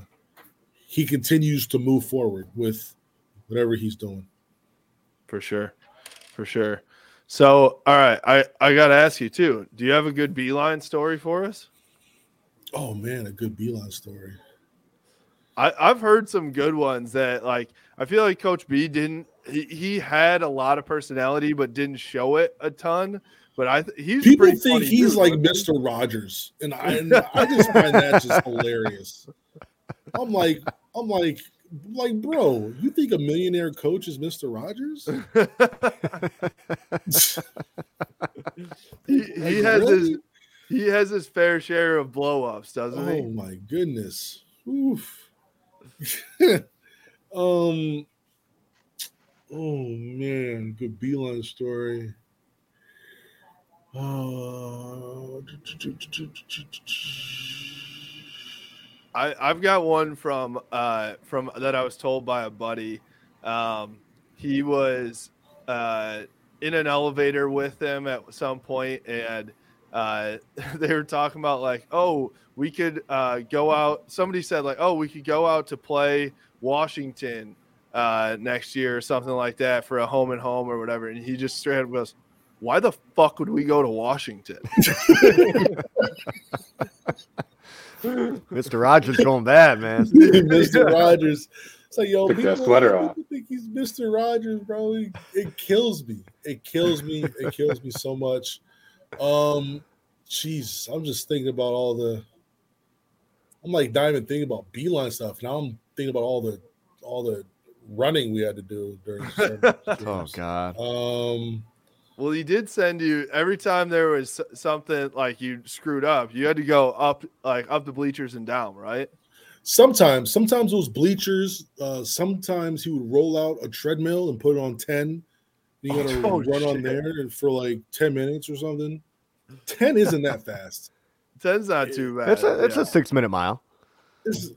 he continues to move forward with whatever he's doing. for sure for sure so all right I I gotta ask you too do you have a good Beilein story for us Oh man, a good Beilein story. I, I've heard some good ones that like I feel like Coach B didn't he, he had a lot of personality but didn't show it a ton. But I th- he's People think funny he's too, like doesn't? Mr. Rogers, and I and (laughs) I just find that just hilarious. I'm like, I'm like, like, bro, you think a millionaire coach is Mr. Rogers? he, (laughs) (laughs) Like, he has his he has his fair share of blow ups, doesn't Oh he? Oh my goodness. Oof. um. Oh man, good Beilein story. I, I've got one from uh from that I was told by a buddy. Um, he was uh in an elevator with him at some point, and uh, (laughs) they were talking about like, oh, we could uh, go out. Somebody said like, oh, we could go out to play Washington uh, next year or something like that for a home and home or whatever. And he just straight up goes, why the fuck would we go to Washington? (laughs) Mr. Rogers going bad, man. (laughs) Mr. Rogers. It's like, yo, Took that people, sweater off. think he's Mr. Rogers, bro. It, it kills me. It kills me. It kills me so much. Um, jeez, I'm just thinking about all the. I'm like not even thinking about Beilein stuff. Now I'm thinking about all the all the running we had to do during. the (laughs) Oh. God. Um, Well, he did send you every time there was something like you screwed up. You had to go up, like up the bleachers and down, right? sometimes, sometimes those bleachers. Uh, sometimes he would roll out a treadmill and put it on ten. You got to (laughs) Oh, run on shit. there for like ten minutes or something. Ten isn't that fast. Ten's not too bad. It's a it's yeah. a six minute mile. It's-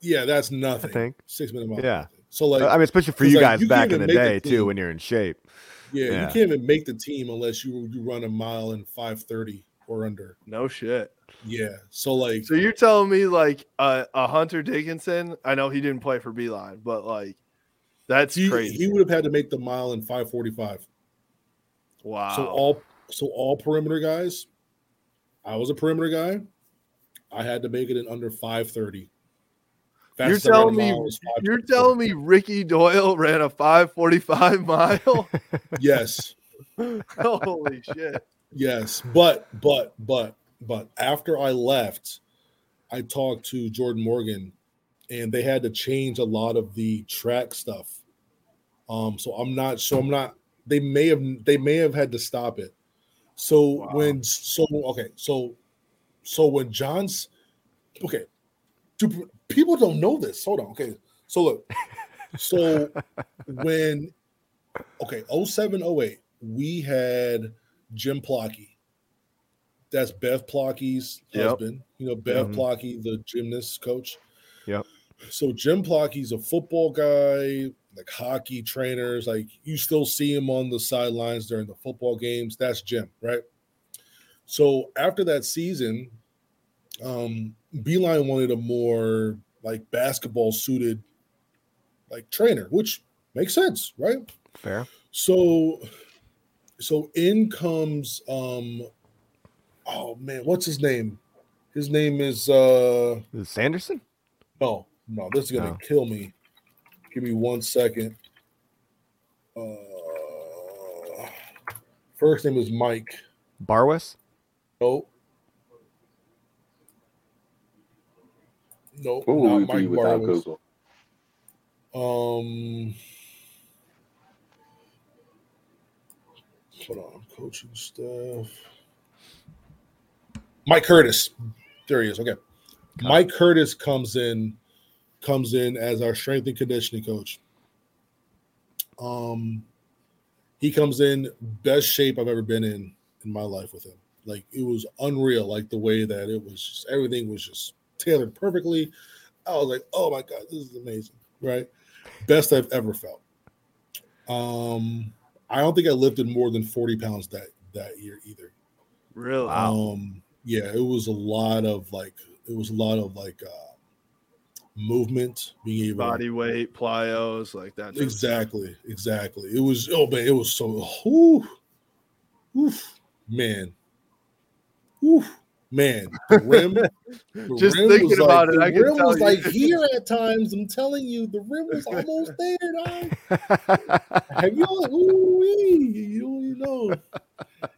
yeah, that's nothing. think. six minute mile. Yeah. So like, I mean, especially for you like, guys you back in the day it too, when you're in shape. Yeah, Yeah. you can't even make the team unless you you run a mile in five thirty or under. No shit. Yeah, so like So you're telling me like a, a Hunter Dickinson? I know he didn't play for Beilein, but like that's he, crazy. he would have had to make the mile in five forty five. wow. So all so all perimeter guys, I was a perimeter guy. I had to make it in under five thirty. You're telling me you're telling me Ricky Doyle ran a 545 mile? (laughs) yes, (laughs) Holy shit. yes, but but but but after I left, I talked to Jordan Morgan, and they had to change a lot of the track stuff. Um, so I'm not so I'm not. They may have they may have had to stop it. So when so okay so so when John's okay, do, people don't know this. Hold on, okay. So look, so (laughs) when okay 07 08 we had Jim Plocki. That's Bev Plocki's Yep. husband. You know Bev Mhm. Plocki, the gymnast coach. Yep. So Jim Plocki's a football guy, like hockey trainers. Like you still see him on the sidelines during the football games. That's Jim, right? So after that season, um, Beilein wanted a more like basketball suited like trainer, which makes sense, right? Fair. So so in comes um oh man, what's his name? His name is uh Is Sanderson? no, no, this is gonna No. kill me. Give me one second. Uh first name is Mike. Barwis? No. No, What would not we be Mike without Barwis. Google? Um, hold on, coaching staff. Mike Curtis, there he is. Okay, Mike Curtis comes in, comes in as our strength and conditioning coach. Um, he comes in best shape I've ever been in in my life with him. Like it was unreal, like the way that it was. Just, everything was just tailored perfectly. I was like, oh my god, this is amazing, right? Best I've ever felt. Um, I don't think I lifted more than forty pounds that that year either. Really? Um, yeah, it was a lot of like, it was a lot of like uh, movement, being able Body weight, plyos, like that. Exactly, exactly. It was oh man, it was so whew, whew, man, whew, man. The rim, the Just rim thinking about like, it, the I rim was you. like here at times. I'm telling you, the rim was almost there. Dog. (laughs) Have you? Ooh, you don't even know.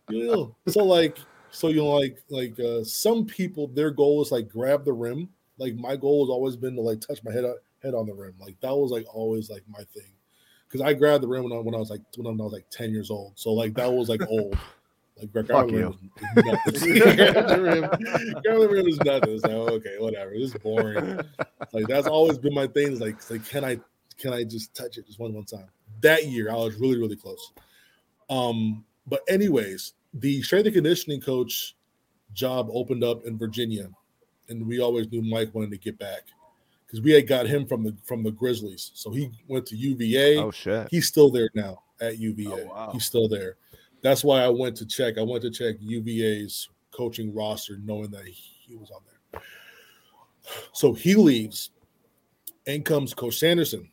You know. So like, so you know, like, like uh, some people, their goal is like grab the rim. Like my goal has always been to like touch my head head on the rim. Like that was like always like my thing. Because I grabbed the rim when I, when I was like when I was like ten years old. So like that was like old. Like grab Fuck you. was nothing. grab rim, rim is nothing. It's like okay, whatever. This is boring. Like that's always been my thing. Is like, it's like can I can I just touch it just one one time? That year I was really really close. Um, but anyways, the strength and conditioning coach job opened up in Virginia, and we always knew Mike wanted to get back because we had got him from the from the Grizzlies. So he went to UVA. Oh shit. He's still there now at UVA. Oh, wow. He's still there. That's why I went to check. I went to check UVA's coaching roster, knowing that he, was on there. So he leaves, and comes Coach Sanderson.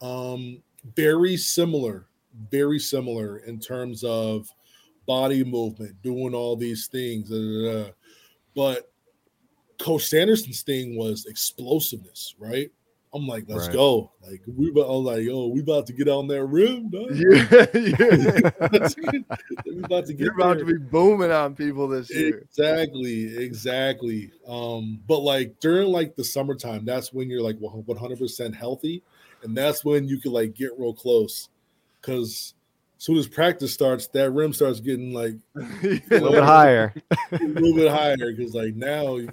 Um, very similar, very similar in terms of body movement, doing all these things. da, da, da. But Coach Sanderson's thing was explosiveness, right? I'm like, let's Right. go. Like we about, I'm like, yo, we about to get on that rim, dog. (laughs) Yeah, yeah. (laughs) we about to get You're about there. to be booming on people this year. Exactly, exactly. Um, but like during like the summertime, that's when you're like 100 percent healthy, and that's when you can like get real close. Because as soon as practice starts, that rim starts getting like (laughs) A little bit higher. a little bit higher. Because like now you,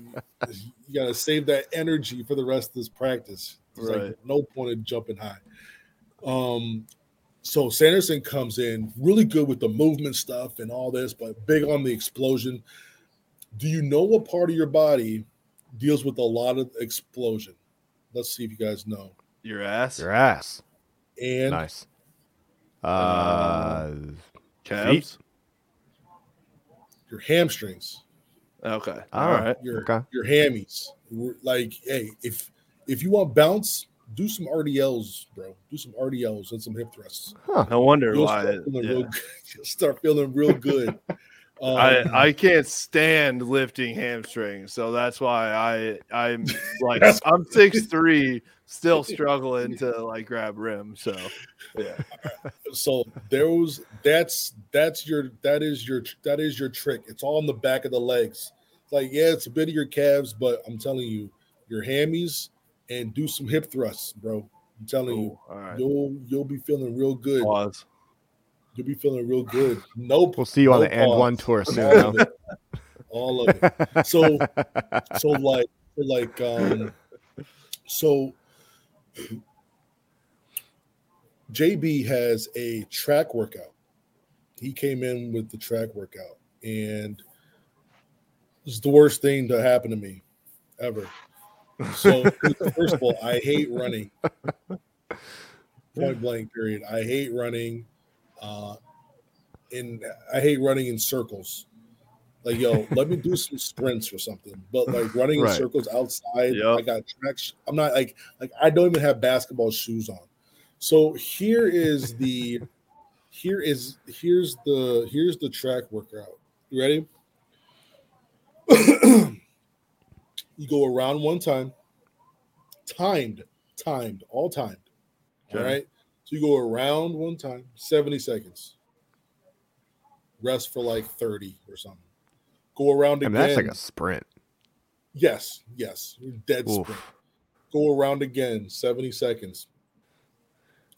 you gotta save that energy for the rest of this practice. There's like Right. no point in jumping high. Um, so Sanderson comes in really good with the movement stuff and all this, but big on the explosion. Do you know what part of your body deals with a lot of explosion? Let's see if you guys know. Your ass. Your ass. And Nice. Uh, Calves. Your hamstrings. Okay. All right. Your Okay. your hammies. Like, hey, if if you want bounce, do some RDLs, bro. Do some RDLs and some hip thrusts. Huh. No wonder You'll why. start feeling yeah. real good. (laughs) You'll start feeling real good. (laughs) Um, I, I can't stand lifting hamstrings, so that's why I I'm like I'm (laughs) six three, still struggling to like grab rim. So yeah, so there was that's that's your that is your that is your trick. It's all in the back of the legs. It's like yeah, it's a bit of your calves, but I'm telling you, your hammies and do some hip thrusts, bro. I'm telling you, all right. you'll you'll be feeling real good. Pause. You'll be feeling real good. Nope. We'll see you on no the and pause. one tour soon. All of it. All of it. So so like like um so JB has a track workout. He came in with the track workout and it's the worst thing to happen to me ever. So (laughs) first of all, I hate running. Point blank period. I hate running. Uh in I hate running in circles. Like, yo, let me do (laughs) some sprints or something. But like running in circles outside, Yep. I got track. sh- I'm not like like I don't even have basketball shoes on. So here is the (laughs) here is here's the here's the track workout. You ready? (clears throat) you go around one time, timed, timed, all timed. All Okay. right. So you go around one time, 70 seconds. Rest for like 30 or something. Go around I again. mean, that's like a sprint. Yes, yes. Dead Oof. sprint. Go around again, 70 seconds.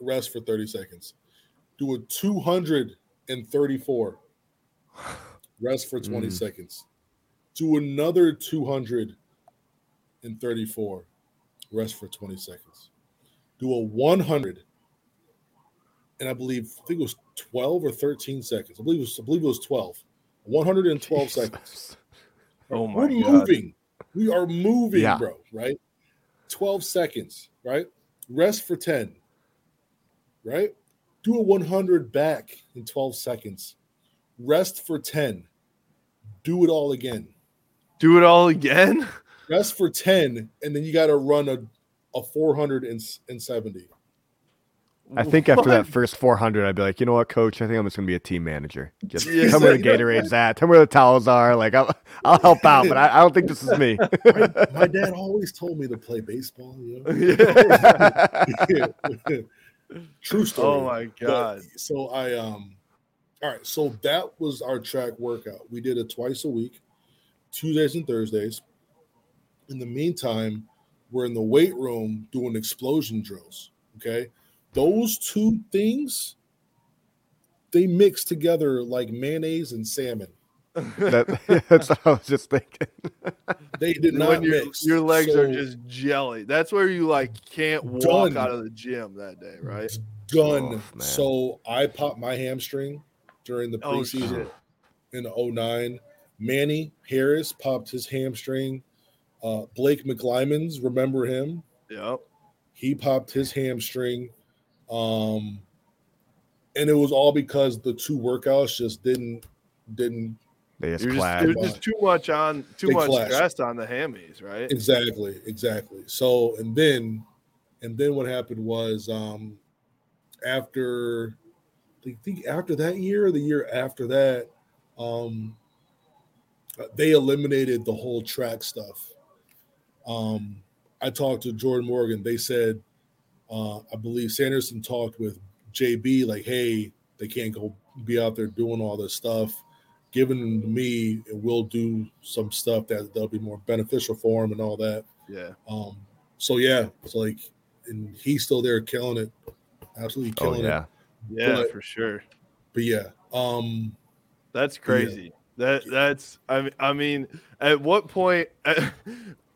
Rest for 30 seconds. Do a 234. (sighs) Rest for 20 Mm. seconds. Do another 234. Rest for 20 seconds. Do a 100. And I believe I think it was 12 or 13 seconds. I believe it was I believe it was 12. 112 (laughs) seconds. Oh my We're god. moving. We are moving, Yeah. bro. Right? 12 seconds, right? Rest for 10. Right? Do a 100 back in 12 seconds. Rest for 10. Do it all again. Do it all again? (laughs) Rest for 10, and then you got to run a, a 470. I think after that first 400, I'd be like, you know what, coach? I think I'm just gonna be a team manager. Just (laughs) Yes, tell me where the. Gatorade's at. Tell me where the towels are. Like, I'll, I'll help out, but I, I don't think this is me. my, my (laughs) dad always told me to play baseball. You know? (laughs) True story. Oh my But- god. so I um all right, so that was our track workout. We did it twice a week, Tuesdays and Thursdays. In the meantime, we're in the weight room doing explosion drills. Okay. Those two things they mix together like mayonnaise and salmon. That, (laughs) that's what I was just thinking. (laughs) They did not when your, mix. your legs are just jelly. That's where you like can't walk Done. out of the gym that day, right? done. Oh, so I popped my hamstring during the Oh, preseason shit. in 09. Manny Harris popped his hamstring. Uh, Blake McLimans, remember him? Yep. He popped his hamstring. Um, and it was all because the two workouts just didn't didn't They just just, clash. there's just too much on too They much clash. stress on the hammies, right? exactly exactly. So and then and then what happened was um after I think after that year or the year after that, um they eliminated the whole track stuff. Um I talked to Jordan Morgan. They said uh I believe Sanderson talked with JB like, hey, they can't go be out there doing all this stuff. Giving them to me, and we'll do some stuff that that'll be more beneficial for him and all that. Yeah. Um, so yeah, it's like, and he's still there killing it, absolutely Oh killing yeah. it. Yeah, But- for sure. But yeah, um, That's crazy. That that's I mean I mean at what point (laughs)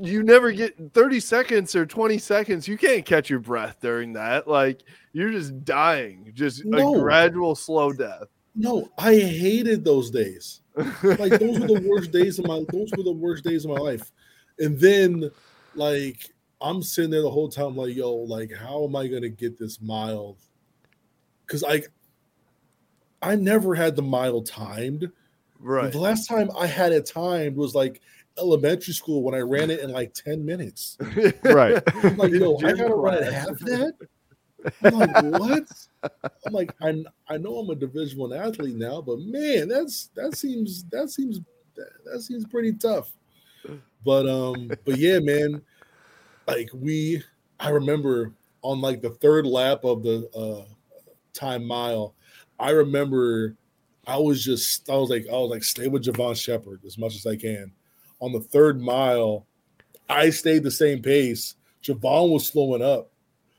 you never get 30 seconds or 20 seconds you can't catch your breath during that like you're just dying just No. a gradual slow death no, I hated those days. Like those were the (laughs) worst days of my those were the worst days of my life. And then like I'm sitting there the whole time, like, yo, like, how am I gonna get this mile because I I never had the mile timed. Right. The last time I had it timed was like elementary school when I ran it in like 10 minutes. (laughs) Right. I'm like, yo, I Gym gotta run class. half that. I'm like, what? I'm like, I I know I'm a Division One athlete now, but man, that's that seems that seems that, that seems pretty tough. But um, but yeah, man, like we, I remember on like the third lap of the uh time mile, I remember I was just I was like I was like stay with Jevohn Shepherd as much as I can. On the third mile, I stayed the same pace. Jevohn was slowing up.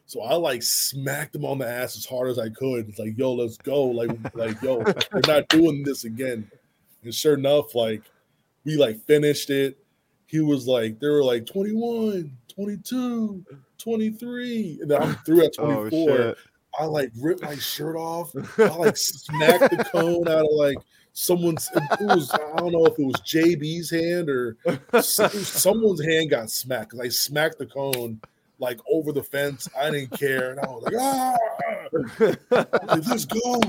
So I like smacked him on the ass as hard as I could. It's like, yo, let's go. Like, (laughs) like, yo, we're not doing this again. And sure enough, like we like finished it. He was like, they were like 21, 22, 23. And then I'm through at (laughs) Oh, 24. shit. I like ripped my shirt off. I (laughs) like smacked the cone out of like someone's. It was I don't know if it was JB's hand or s- it was someone's hand got smacked because I smacked the cone like over the fence. I didn't care, and I was like, ah, like, let's go,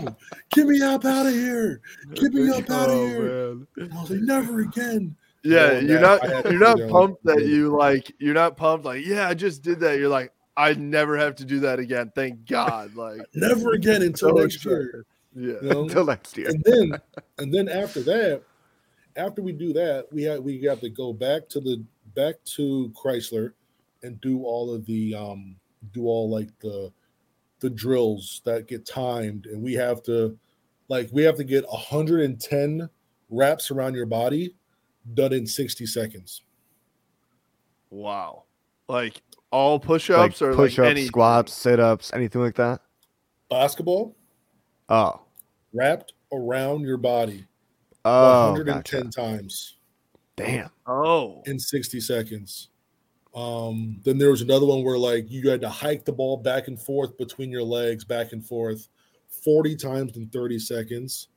get me up out of here, get me up out of Oh, here. man. I was like, never again. Yeah, Knowing you're not I had to you're not pumped that you like you're not pumped like yeah I just did that. You're like I never have to do that again. Thank God. Like (laughs) never again until next year. yeah. You know? (laughs) Until next year. and then and then after that, after we do that, we had we have to go back to the back to Crisler and do all of the um do all like the the drills that get timed and we have to like we have to get 110 wraps around your body done in 60 seconds. Wow. Like all push-ups or push like ups, any squats, sit ups, anything like that. Basketball Oh. wrapped around your body Oh, 110 gotcha. times. Damn. Oh. in 60 seconds. Um, then there was another one where like you had to hike the ball back and forth between your legs, back and forth, 40 times in 30 seconds.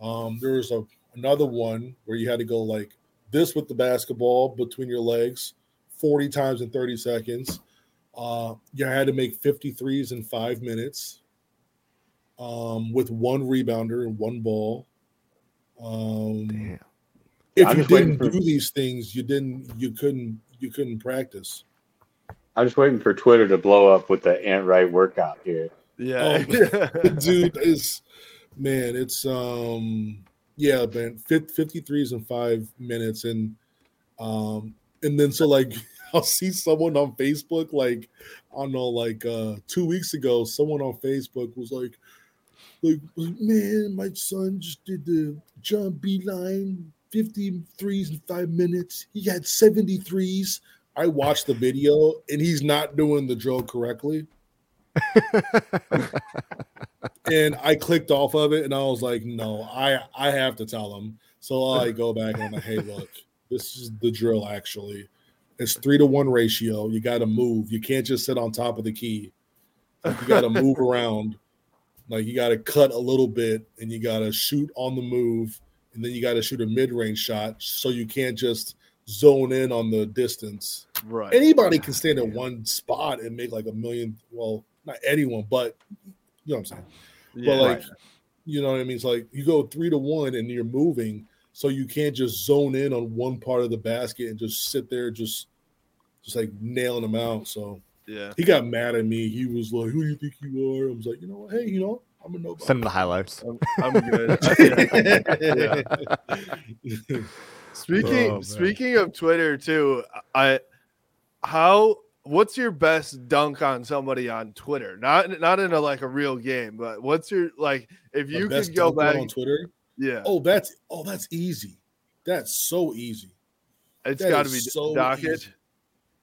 Um, there was a another one where you had to go like this with the basketball between your legs, 40 times in 30 seconds. Uh, you had to make 53s in five minutes um, with one rebounder and one ball. Um, Damn. if I'm you didn't for- do these things, you didn't, you couldn't, you couldn't practice. I'm just waiting for Twitter to blow up with the Ant Wright workout here. Yeah. Oh, (laughs) dude, is man, it's um, yeah, man, 53s in five minutes, and um, and then so like (laughs) I'll see someone on Facebook, like I don't know, like uh, two weeks ago, someone on Facebook was like, like, man, my son just did the John Beilein 53s in five minutes. He had 73s. I watched the video and he's not doing the drill correctly. and I clicked off of it and I was like, no, I I have to tell him. So I go back and I'm like, hey, look, this is the drill actually. It's three to one ratio. You got to move. You can't just sit on top of the key. Like, you got to move (laughs) around. Like you got to cut a little bit and you got to shoot on the move. And then you got to shoot a mid range shot. So you can't just zone in on the distance. right. Anybody can stand in one spot and make like a million. Well, not anyone, but you know what I'm saying. Yeah. But like, you know what I mean? It's like you go three to one and you're moving, so you can't just zone in on one part of the basket and just sit there, just, just like nailing them out. So yeah. he got mad at me. He was like, "Who do you think you are?" I was like, "You know what? Hey, you know, I'm a nobody." Send him the highlights. I'm, I'm good. (laughs) Yeah. Speaking Oh, speaking of Twitter too, I how what's your best dunk on somebody on Twitter? Not not in a like a real game, but what's your like if My you best could go dunker back? on Twitter. Yeah, Oh, that's oh, that's easy. That's so easy. it's that got to be so Dockett. easy.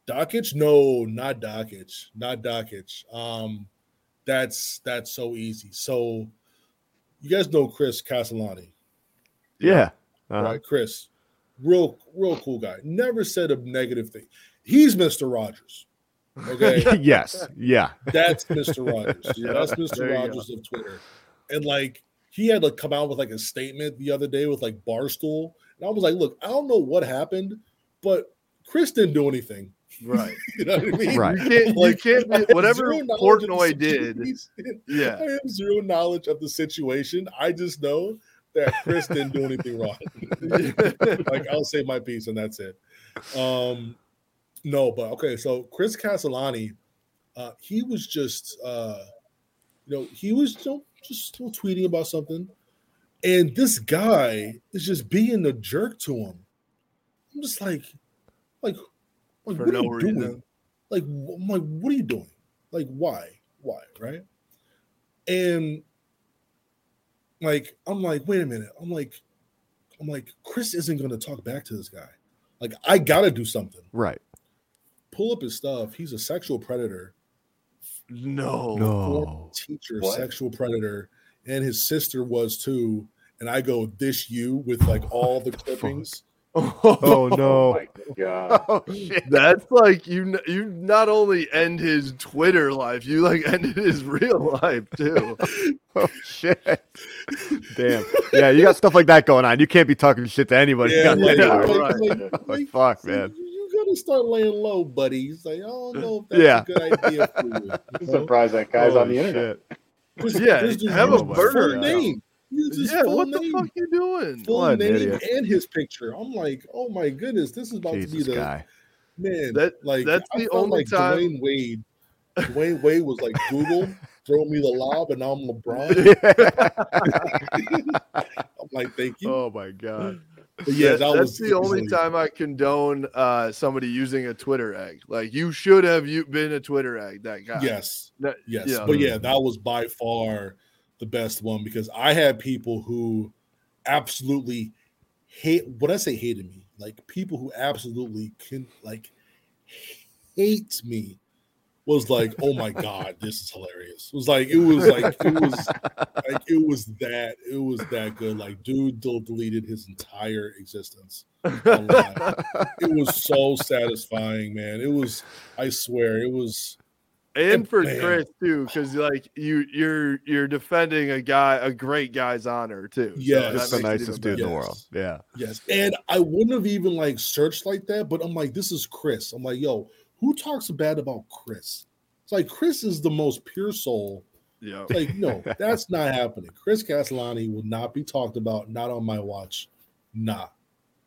Dockage? No, not Dockage. Not Dockage. Um, that's that's so easy. So you guys know Chris Castellani, Yeah. Uh-huh. right? Chris, real real cool guy. Never said a negative thing. He's Mr. Rogers. Okay. (laughs) yes. Yeah. That's Mr. Rogers. (laughs) Yeah, That's Mr. you. Rogers of Twitter. And like he had to come out with like a statement the other day with like Barstool. And I was like, look, I don't know what happened, but Chris didn't do anything. Right. (laughs) you know what I mean? Right. You can't, Like, you can't be, whatever zero knowledge of the Portnoy did. Yeah. I have zero knowledge of the situation. I just know that Chris didn't do anything wrong. (laughs) like I'll say my piece and that's it. Um no, but okay, so Chris Castellani, uh, he was just uh you know, he was you know, just still tweeting about something, and this guy is just being a jerk to him. I'm just like, like, like For what no are you reason. doing? Like, I'm like, what are you doing? Like, why? Why? Right? And like, I'm like, wait a minute. I'm like, I'm like, Chris isn't going to talk back to this guy. Like, I got to do something. Right. Pull up his stuff. He's a sexual predator No. former teacher, What? sexual predator, and his sister was too. And I go this you with like all the (laughs) clippings. (laughs) Oh no. Oh, my god. (laughs) Oh shit. That's like you. You not only end his Twitter life, you like ended his real life too. Oh shit. Damn. Yeah, you got stuff like that going on. You can't be talking shit to anybody. Yeah, on like, anywhere. right. like, oh, Like, like, fuck, so man. You, you start laying low, buddy. He's like, I don't know if that's Yeah. a good idea for you. (laughs) I'm you know? surprised that guy's on the Holy internet. shit. Yeah, Chris dude's have a burner name. Yeah, full what the name. fuck you doing? Full What name idiot. and his picture. I'm like, oh my goodness, this is about to be the guy. man. That- like that's I the only like time- Dwyane Wade. Dwyane Wade was like Google, throw me the lob, and I'm LeBron. (laughs) (laughs) I'm like, thank you. oh my god. Yeah, That- that, that's the only time I condone uh, somebody using a Twitter egg. Like you should have you been a Twitter egg. That guy. Yes, That- yes, yeah. but yeah, that was by far the best one because I had people who absolutely hate. What I say hated me, like people who absolutely can like hate me was like, oh my god, this is hilarious. It was like it was like it was like it was that it was that good. Like dude deleted his entire existence. Oh online. it was so satisfying, man. It was, I swear, it was. and for Man. Chris too, because like you you're you're defending a guy, a great guy's honor too. So Yes. Just the nicest dude in the better. world. Yeah. Yes, and I wouldn't have even like searched like that, but I'm like, this is Chris. I'm like, yo, who talks bad about Chris? It's like Chris is the most pure soul. Yeah. It's like, no, (laughs) that's not happening. Chris Castellani will not be talked about, not on my watch. Nah,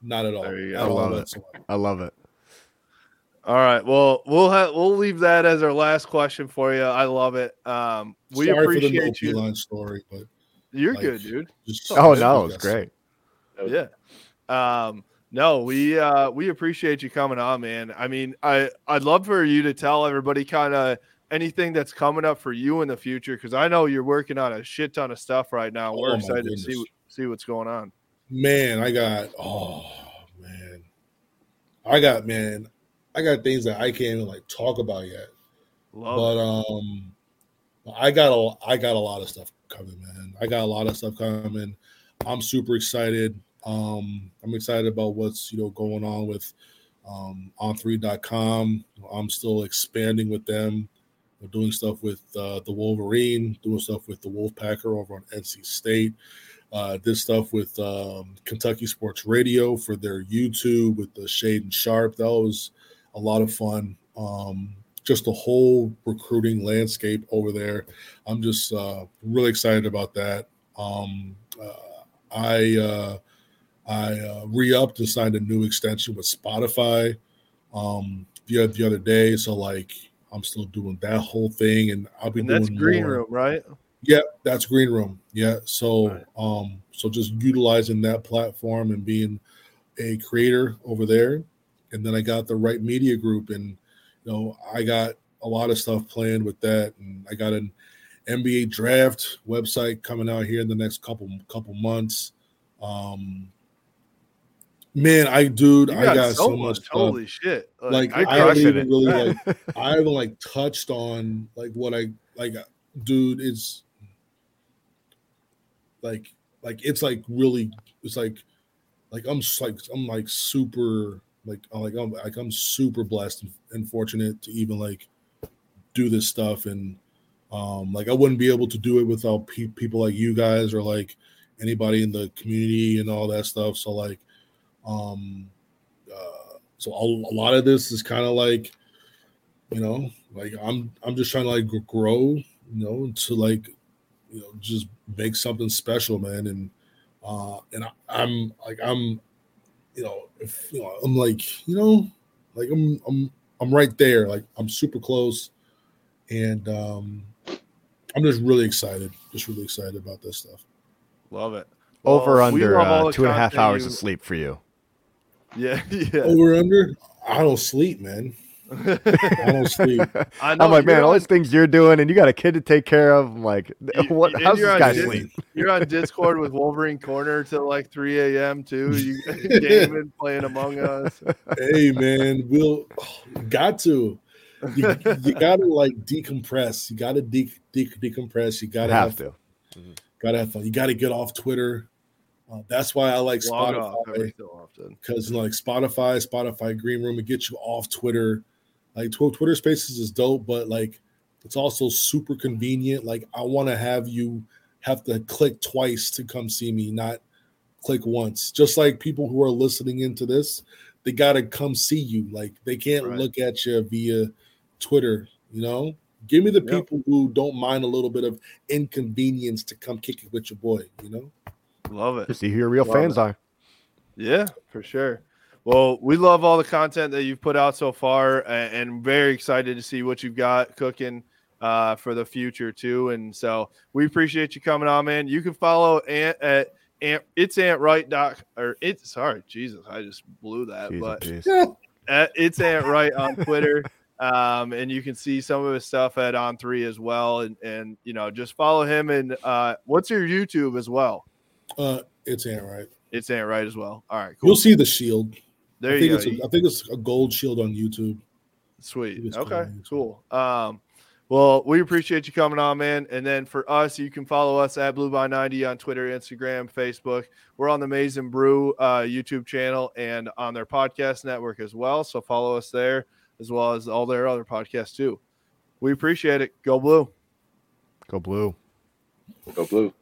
not at all. There you go. At I all love it. whatsoever. I love it. All right. Well, we'll have we'll leave that as our last question for you. I love it. Um, we Sorry for the appreciate you. line story, but You're like, good, dude. just Oh no, it was great. Yeah. Um, no, we uh we appreciate you coming on, man. I mean, I I'd love for you to tell everybody kind of anything that's coming up for you in the future because I know you're working on a shit ton of stuff right now. Oh, We're my excited to see see what's going on. Man, I got oh man. I got man, I got things that I can't even like talk about yet. Love but it. um I got a I got a lot of stuff coming, man. I got a lot of stuff coming. I'm super excited. Um I'm excited about what's you know going on with um on3.com. I'm still expanding with them. We're doing stuff with uh, the Wolverine, doing stuff with the Wolfpacker over on NC State. Uh, did stuff with um, Kentucky Sports Radio for their YouTube with the Shade and Sharp. That was a lot of fun. Um, just the whole recruiting landscape over there. I'm just uh, really excited about that. Um, uh, I uh, I uh, re-upped and signed a new extension with Spotify um, the, the other day. So like I'm still doing that whole thing, and I'll be And doing that's Green more. Room, right? Yeah, that's Green Room. Yeah. So um so just utilizing that platform and being a creator over there. And then I got the right media group and you know, I got a lot of stuff planned with that and I got an NBA draft website coming out here in the next couple couple months. Um man, I dude, You I got, got so, so, much. Holy shit! like I I, haven't even it. really like (laughs) I haven't like touched on like what I like dude it's like like it's like really it's like like I'm like I'm like super like I'm like I'm like I'm super blessed and, and fortunate to even like do this stuff and um like I wouldn't be able to do it without pe- people like you guys or like anybody in the community and all that stuff so like um uh So a, a lot of this is kind of like, you know, like I'm I'm just trying to like grow, you know, to like, you know, just make something special, man. And uh and I, I'm like I'm, you know, if you know, I'm like, you know, like I'm I'm I'm right there. Like I'm super close, and um I'm just really excited. Just really excited about this stuff. Love it. Over Well, under uh, two and a half hours you- of sleep for you. Yeah, (laughs) yeah. Over under. I don't sleep, man. I don't sleep. (laughs) I know I'm like, man, you're all these things you're doing, and you got a kid to take care of. I'm like, (laughs) what? and How's you're this guy Dis- sleep? You're on Discord with Wolverine Corner till like 3 a.m. too. You gaming, playing Among Us. hey man, we'll (sighs) got to. You, you gotta like decompress. You gotta de- de- decompress. You gotta Have have, to. Gotta have fun. You gotta get off Twitter. Uh, that's why I like Log Spotify so often. because like Spotify, Spotify Green Room, it gets you off Twitter. Like Tw- Twitter Spaces is dope, but like it's also super convenient. Like I want to have you have to click twice to come see me, not click once. Just like people who are listening into this, they gotta come see you. Like they can't Right. look at you via Twitter. You know, give me the Yep. people who don't mind a little bit of inconvenience to come kick it with your boy. You know. Love it. Just see who your real Love fans it. are. Yeah, for sure. Well, we love all the content that you've put out so far, and very excited to see what you've got cooking uh, for the future too. And so we appreciate you coming on, man. You can follow Ant at Ant. It's Ant Wright doc or it's sorry, Jesus, I just blew that. Jeez, but jeez. (laughs) at it's Ant Wright on Twitter. (laughs) Um, and you can see some of his stuff at On Three as well. And and you know, just follow him. And uh, what's your YouTube as well? Uh, it's Ant Wright. It's Ant Wright as well. All right, cool. You'll see the shield. There I you think go. It's a, I think it's a gold shield on YouTube. Sweet. Okay, cool. cool. Um, well, we appreciate you coming on, man. And then for us, you can follow us at Blue by 90 on Twitter, Instagram, Facebook. We're on the Maize and Brew uh, YouTube channel and on their podcast network as well. So follow us there as well as all their other podcasts too. We appreciate it. Go Blue. Go blue. Go blue.